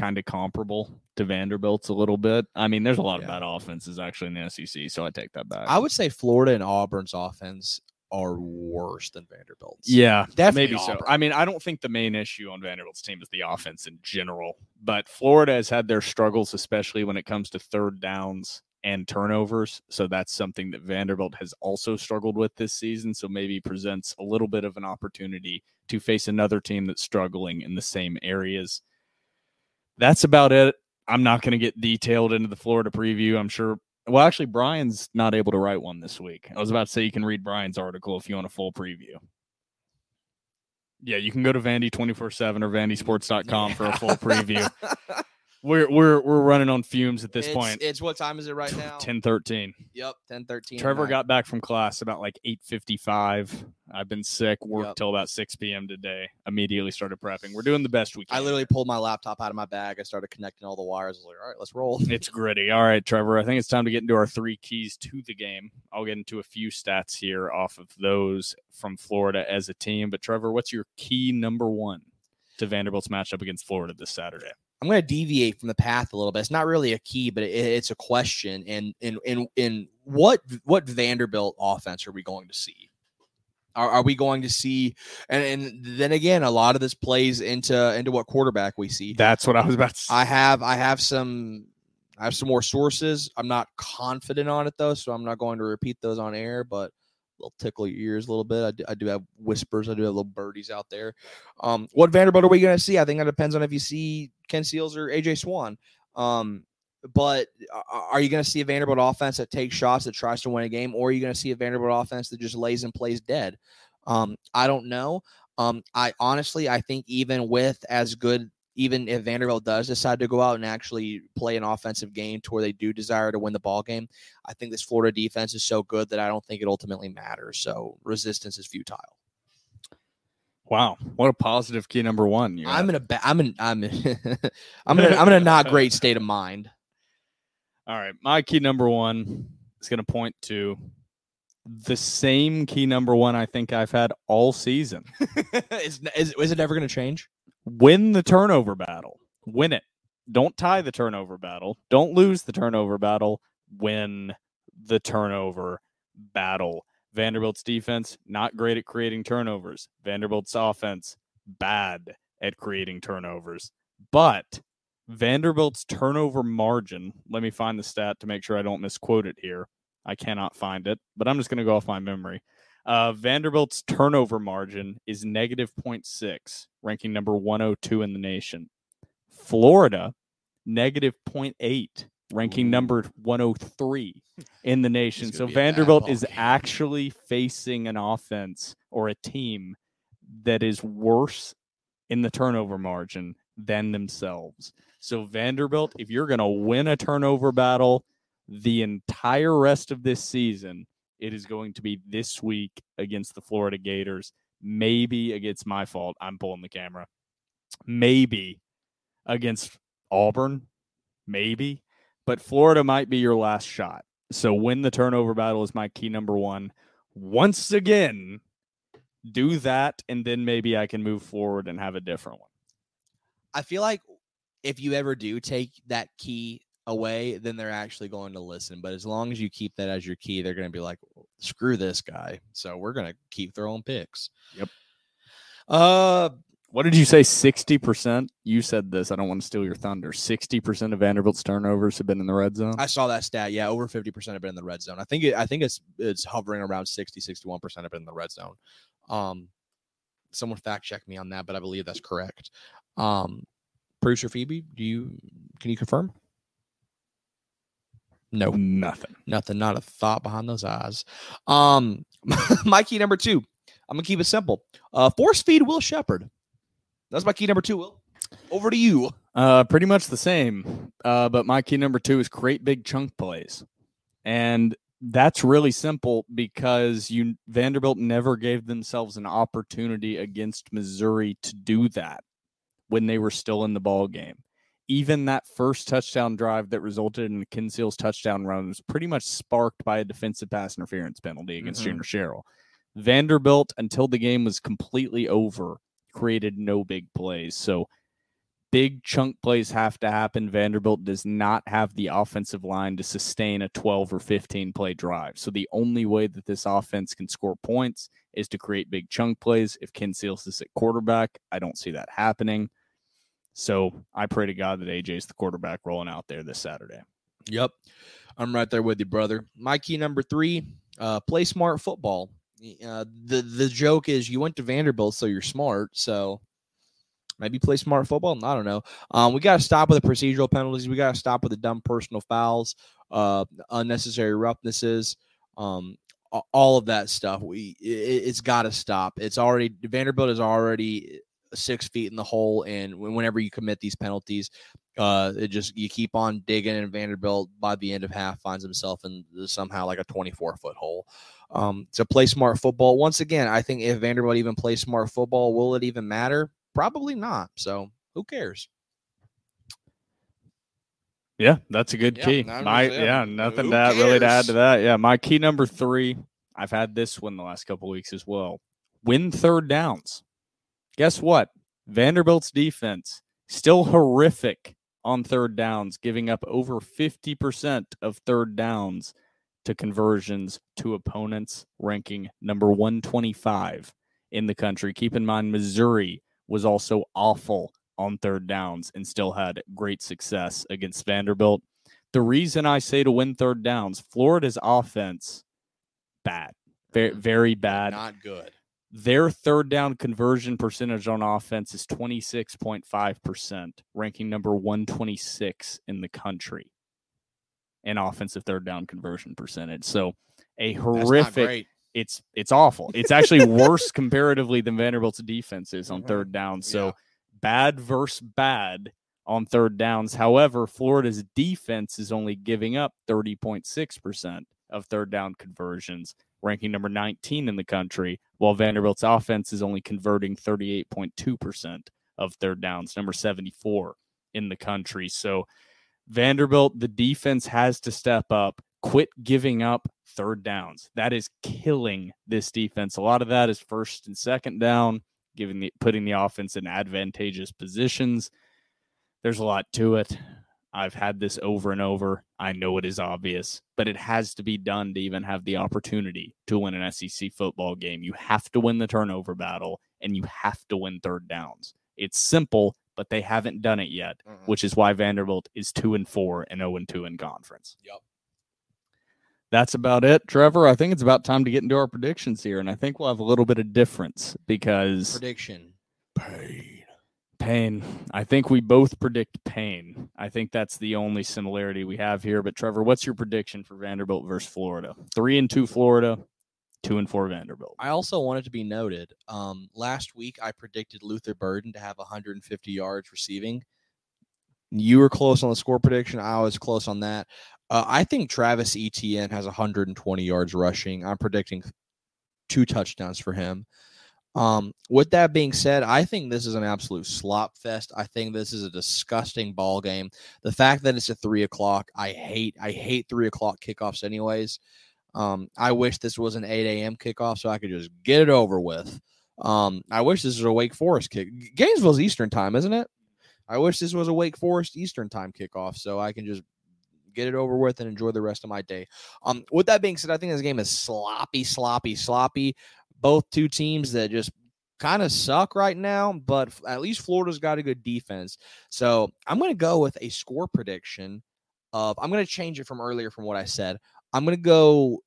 kind of comparable to Vanderbilt's a little bit. I mean, there's a lot of bad offenses actually in the SEC, so I take that back. I would say Florida and Auburn's offense are worse than Vanderbilt's. Yeah, Definitely maybe so. I mean, I don't think the main issue on Vanderbilt's team is the offense in general, but Florida has had their struggles, especially when it comes to third downs and turnovers. So that's something that Vanderbilt has also struggled with this season. So maybe presents a little bit of an opportunity to face another team that's struggling in the same areas. That's about it. I'm not going to get detailed into the Florida preview. I'm sure. Well, actually, Brian's not able to write one this week. I was about to say you can read Brian's article if you want a full preview. Yeah, you can go to Vandy 24 7 or vandysports.com for a full preview. We're we're we're running on fumes at this it's, point. It's what time is it right now? 10 13. Yep, 10 13. Trevor got back from class about like 8:55. I've been sick, worked Yep. till about 6 p.m. today. Immediately started prepping. We're doing the best we can. I literally pulled my laptop out of my bag. I started connecting all the wires. I was like, all right, let's roll. It's gritty. All right, Trevor. I think it's time to get into our three keys to the game. I'll get into a few stats here off of those from Florida as a team. But Trevor, what's your key number one to Vanderbilt's matchup against Florida this Saturday? I'm going to deviate from the path a little bit. It's not really a key, but it, it's a question. And in in in what what Vanderbilt offense are we going to see? Are, are we going to see? And and then again, a lot of this plays into into what quarterback we see. That's what I was about to say. I have I have some I have some more sources. I'm not confident on it though, so I'm not going to repeat those on air. But they'll tickle your ears a little bit. I do, I do have whispers. I do have little birdies out there. Um, what Vanderbilt are we going to see? I think that depends on if you see Ken Seals or AJ Swann. Um, but are you going to see a Vanderbilt offense that takes shots that tries to win a game, or are you going to see a Vanderbilt offense that just lays and plays dead? Um, I don't know. Um, I honestly, I think even with as good, even if Vanderbilt does decide to go out and actually play an offensive game to where they do desire to win the ball game, I think this Florida defense is so good that I don't think it ultimately matters. So resistance is futile. Wow, what a positive key number one. you I'm in a ba- I'm in I'm in I'm in a, I'm in a not great state of mind. All right, my key number one is going to point to the same key number one I think I've had all season. is, is is it ever going to change? Win the turnover battle. Win it. Don't tie the turnover battle. Don't lose the turnover battle. Win the turnover battle. Vanderbilt's defense, not great at creating turnovers. Vanderbilt's offense, bad at creating turnovers. But Vanderbilt's turnover margin, let me find the stat to make sure I don't misquote it here. I cannot find it, but I'm just going to go off my memory. Uh, Vanderbilt's turnover margin is negative 0.6, ranking number 102 in the nation. Florida, negative 0.8, ranking Ooh. number 103 in the nation. So gonna be a bad Vanderbilt is game. actually facing an offense or a team that is worse in the turnover margin than themselves. So Vanderbilt, if you're going to win a turnover battle the entire rest of this season, it is going to be this week against the Florida Gators. Maybe against my fault. I'm pulling the camera. Maybe against Auburn. Maybe. But Florida might be your last shot. So win the turnover battle is my key number one. Once again, do that, and then maybe I can move forward and have a different one. I feel like if you ever do take that key away, then they're actually going to listen. But as long as you keep that as your key, they're going to be like, "Screw this guy." So we're going to keep throwing picks. Yep. Uh, What did you say? 60%? You said this. I don't want to steal your thunder. 60% of Vanderbilt's turnovers have been in the red zone. I saw that stat. Yeah, over 50% have been in the red zone. I think it, I think it's it's hovering around 60, 61% have been in the red zone. Um someone fact check me on that, but I believe that's correct. Um producer Phoebe, do you can you confirm? No, Nothing. nothing, not a thought behind those eyes. Um my key number 2. I'm to keep it simple. Uh force feed Will Sheppard. That's my key number 2, Will. Over to you. Uh, pretty much the same. Uh, but my key number two is create big chunk plays, and that's really simple because you Vanderbilt never gave themselves an opportunity against Missouri to do that when they were still in the ball game. Even that first touchdown drive that resulted in Ken Seals' touchdown run was pretty much sparked by a defensive pass interference penalty against Mhm. Junior Sherrill. Vanderbilt, until the game was completely over, created no big plays. So big chunk plays have to happen. Vanderbilt does not have the offensive line to sustain a 12 or 15 play drive. So the only way that this offense can score points is to create big chunk plays. If Ken Seals is at quarterback, I don't see that happening. So I pray to God that AJ's the quarterback rolling out there this Saturday. Yep. I'm right there with you, brother. My key number three, uh, play smart football. Uh, the the joke is you went to Vanderbilt, so you're smart. So maybe play smart football. I don't know. Um, we got to stop with the procedural penalties. We got to stop with the dumb personal fouls, uh, unnecessary roughnesses, um, all of that stuff. We it, it's got to stop. It's already Vanderbilt is already six feet in the hole, and whenever you commit these penalties, uh, it just you keep on digging, and Vanderbilt by the end of half finds himself in somehow like a 24 foot hole. Um, to play smart football. Once again, I think if Vanderbilt even plays smart football, will it even matter? Probably not. So who cares? Yeah, that's a good Yeah, key. My really- yeah, yeah, nothing who to add, really to add to that. Yeah, my key number three. I've had this one the last couple weeks as well. Win third downs. Guess what? Vanderbilt's defense still horrific on third downs, giving up over 50% of third downs to conversions to opponents, ranking number 125 in the country. Keep in mind, Missouri was also awful on third downs and still had great success against Vanderbilt. The reason I say to win third downs, Florida's offense, bad, very, very bad. Not good. Their third down conversion percentage on offense is 26.5%, ranking number 126 in the country in offensive third down conversion percentage. So a horrific it's it's awful. It's actually worse comparatively than Vanderbilt's defense is on Mhm. third down. So Yeah. bad versus bad on third downs. However, Florida's defense is only giving up 30.6%. of third down conversions, ranking number 19 in the country, while Vanderbilt's offense is only converting 38.2% of third downs, number 74 in the country. So Vanderbilt, the defense has to step up, quit giving up third downs. That is killing this defense. A lot of that is first and second down, giving the putting the offense in advantageous positions. There's a lot to it. I've had this over and over. I know it is obvious, but it has to be done to even have the opportunity to win an SEC football game. You have to win the turnover battle and you have to win third downs. It's simple, but they haven't done it yet, Mm-mm. which is why Vanderbilt is 2 and 4 and 0 and 2 in conference. Yep. That's about it, Trevor. I think it's about time to get into our predictions here, and I think we'll have a little bit of difference because Prediction. Pain. Pain. I think we both predict pain. I think that's the only similarity we have here. But Trevor, what's your prediction for Vanderbilt versus Florida? Three and two Florida, two and four Vanderbilt. I also wanted to be noted. Um, last week I predicted Luther Burden to have 150 yards receiving. You were close on the score prediction. I was close on that. Uh, I think Travis Etienne has 120 yards rushing. I'm predicting two touchdowns for him. Um, with that being said, I think this is an absolute slop fest. I think this is a disgusting ball game. The fact that it's at three o'clock, I hate. I hate three o'clock kickoffs, anyways. Um, I wish this was an 8 a.m. kickoff so I could just get it over with. Um, I wish this was a Wake Forest kick. Gainesville's Eastern time, isn't it? I wish this was a Wake Forest Eastern time kickoff so I can just get it over with and enjoy the rest of my day. Um, with that being said, I think this game is sloppy, sloppy, sloppy. Both two teams that just kind of suck right now, but at least Florida's got a good defense. So I'm going to go with a score prediction of, I'm going to change it from earlier from what I said. I'm going to go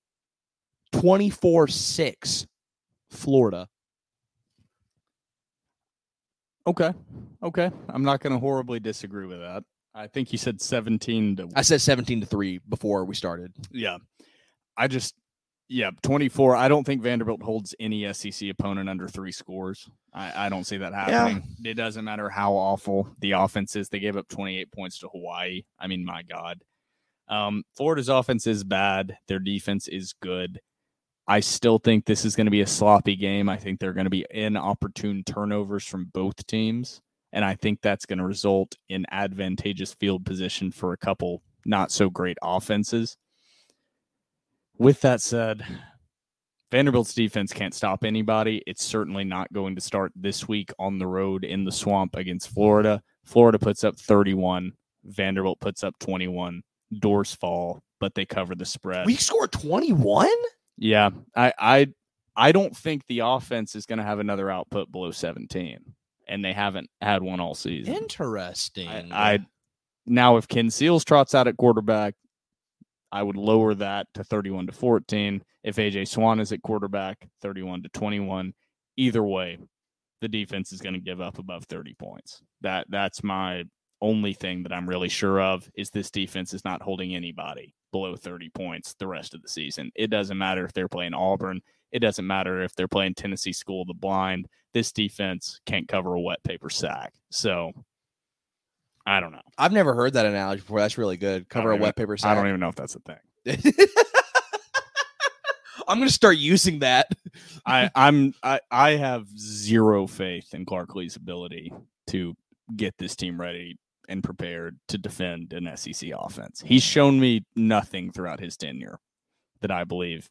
24 6 Florida. Okay. Okay. I'm not going to horribly disagree with that. I think you said 17 to I said 17 to 3 before we started. Yeah. I just, yeah, 24. I don't think Vanderbilt holds any SEC opponent under three scores. I, I don't see that happening. It doesn't matter how awful the offense is. They gave up 28 points to Hawaii. I mean, my God. Um, Florida's offense is bad. Their defense is good. I still think this is going to be a sloppy game. I think they're going to be inopportune turnovers from both teams. And I think that's going to result in advantageous field position for a couple not so great offenses. With that said, Vanderbilt's defense can't stop anybody. It's certainly not going to start this week on the road in the swamp against Florida. Florida puts up 31, Vanderbilt puts up 21. Dores fall, but they cover the spread. We score 21? Yeah, I I I don't think the offense is going to have another output below 17, and they haven't had one all season. Interesting. I, I now if Ken Seals trots out at quarterback, I would lower that to 31 to 14. If AJ Swann is at quarterback, 31 to 21. Either way, the defense is going to give up above 30 points. That that's my only thing that I'm really sure of is this defense is not holding anybody below 30 points the rest of the season. It doesn't matter if they're playing Auburn. It doesn't matter if they're playing Tennessee School of the Blind. This defense can't cover a wet paper sack. So I don't know. I've never heard that analogy before. That's really good. Cover a even- wet paper sack. I don't even know if that's a thing. I'm going to start using that. I, I'm I, I have zero faith in Clark Lea's ability to get this team ready and prepared to defend an SEC offense. He's shown me nothing throughout his tenure that I believe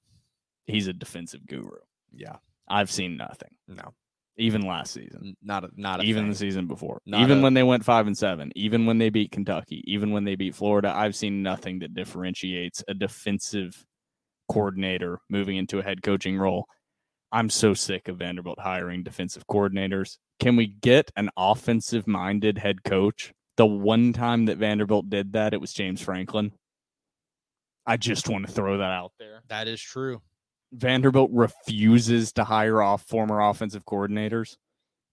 he's a defensive guru. Yeah. I've seen nothing. No. Even last season. Not a, not a even thing. the season before. Not even a- when they went five and seven, even when they beat Kentucky, even when they beat Florida, I've seen nothing that differentiates a defensive coordinator moving into a head coaching role. I'm so sick of Vanderbilt hiring defensive coordinators. Can we get an offensive minded head coach? The one time that Vanderbilt did that, it was James Franklin. I just want to throw that out there. That is true. Vanderbilt refuses to hire off former offensive coordinators.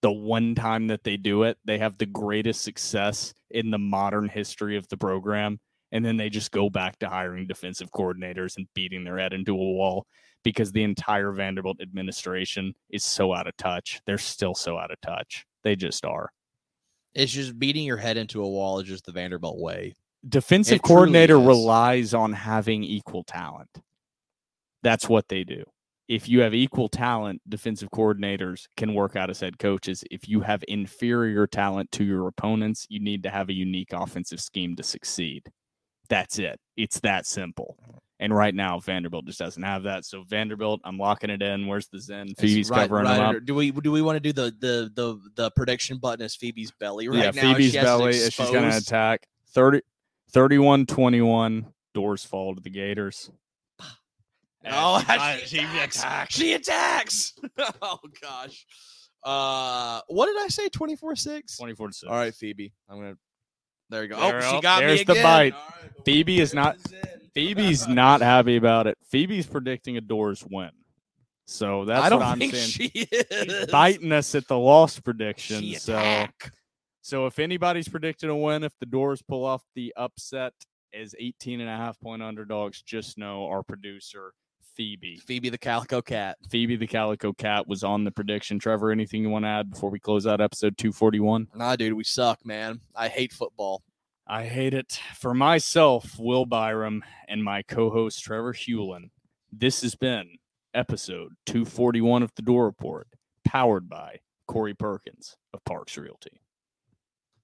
The one time that they do it, they have the greatest success in the modern history of the program. And then they just go back to hiring defensive coordinators and beating their head into a wall because the entire Vanderbilt administration is so out of touch. They're still so out of touch. They just are. It's just beating your head into a wall is just the Vanderbilt way. Defensive It coordinator relies on having equal talent. That's what they do. If you have equal talent, defensive coordinators can work out as head coaches. If you have inferior talent to your opponents, you need to have a unique offensive scheme to succeed. That's it. It's that simple. And right now, Vanderbilt just doesn't have that. So Vanderbilt, I'm locking it in. Where's the Zen? Phoebe's right- covering right them up. Do we do we want to do the the the the prediction button as Phoebe's belly right yeah, now? Phoebe's She has it belly. She's going to attack 30, 31 21. Dores fall to the Gators. Oh, Uh, she, attacks. She attacks. oh gosh. Uh, what did I say? Twenty four six. Twenty four six. All right, Phoebe. I'm gonna. There you go. There, oh, she got there's me the again. bite. All right, well, Phoebe is not- is. Phoebe's not happy about it. Phoebe's predicting a Dores win. So that's I don't what I'm think saying. she is. biting us at the loss prediction. She so attack. so if anybody's predicting a win, if the Dores pull off the upset as 18 and a half point underdogs, just know our producer Phoebe. Phoebe the Calico Cat. Phoebe the Calico Cat was on the prediction. Trevor, anything you want to add before we close out episode 241? Nah, dude, we suck, man. I hate football. I hate it. For myself, Will Byrum, and my co host, Trevor Hulan, this has been episode 241 of The Dore Report, powered by Corey Perkins of Parks Realty.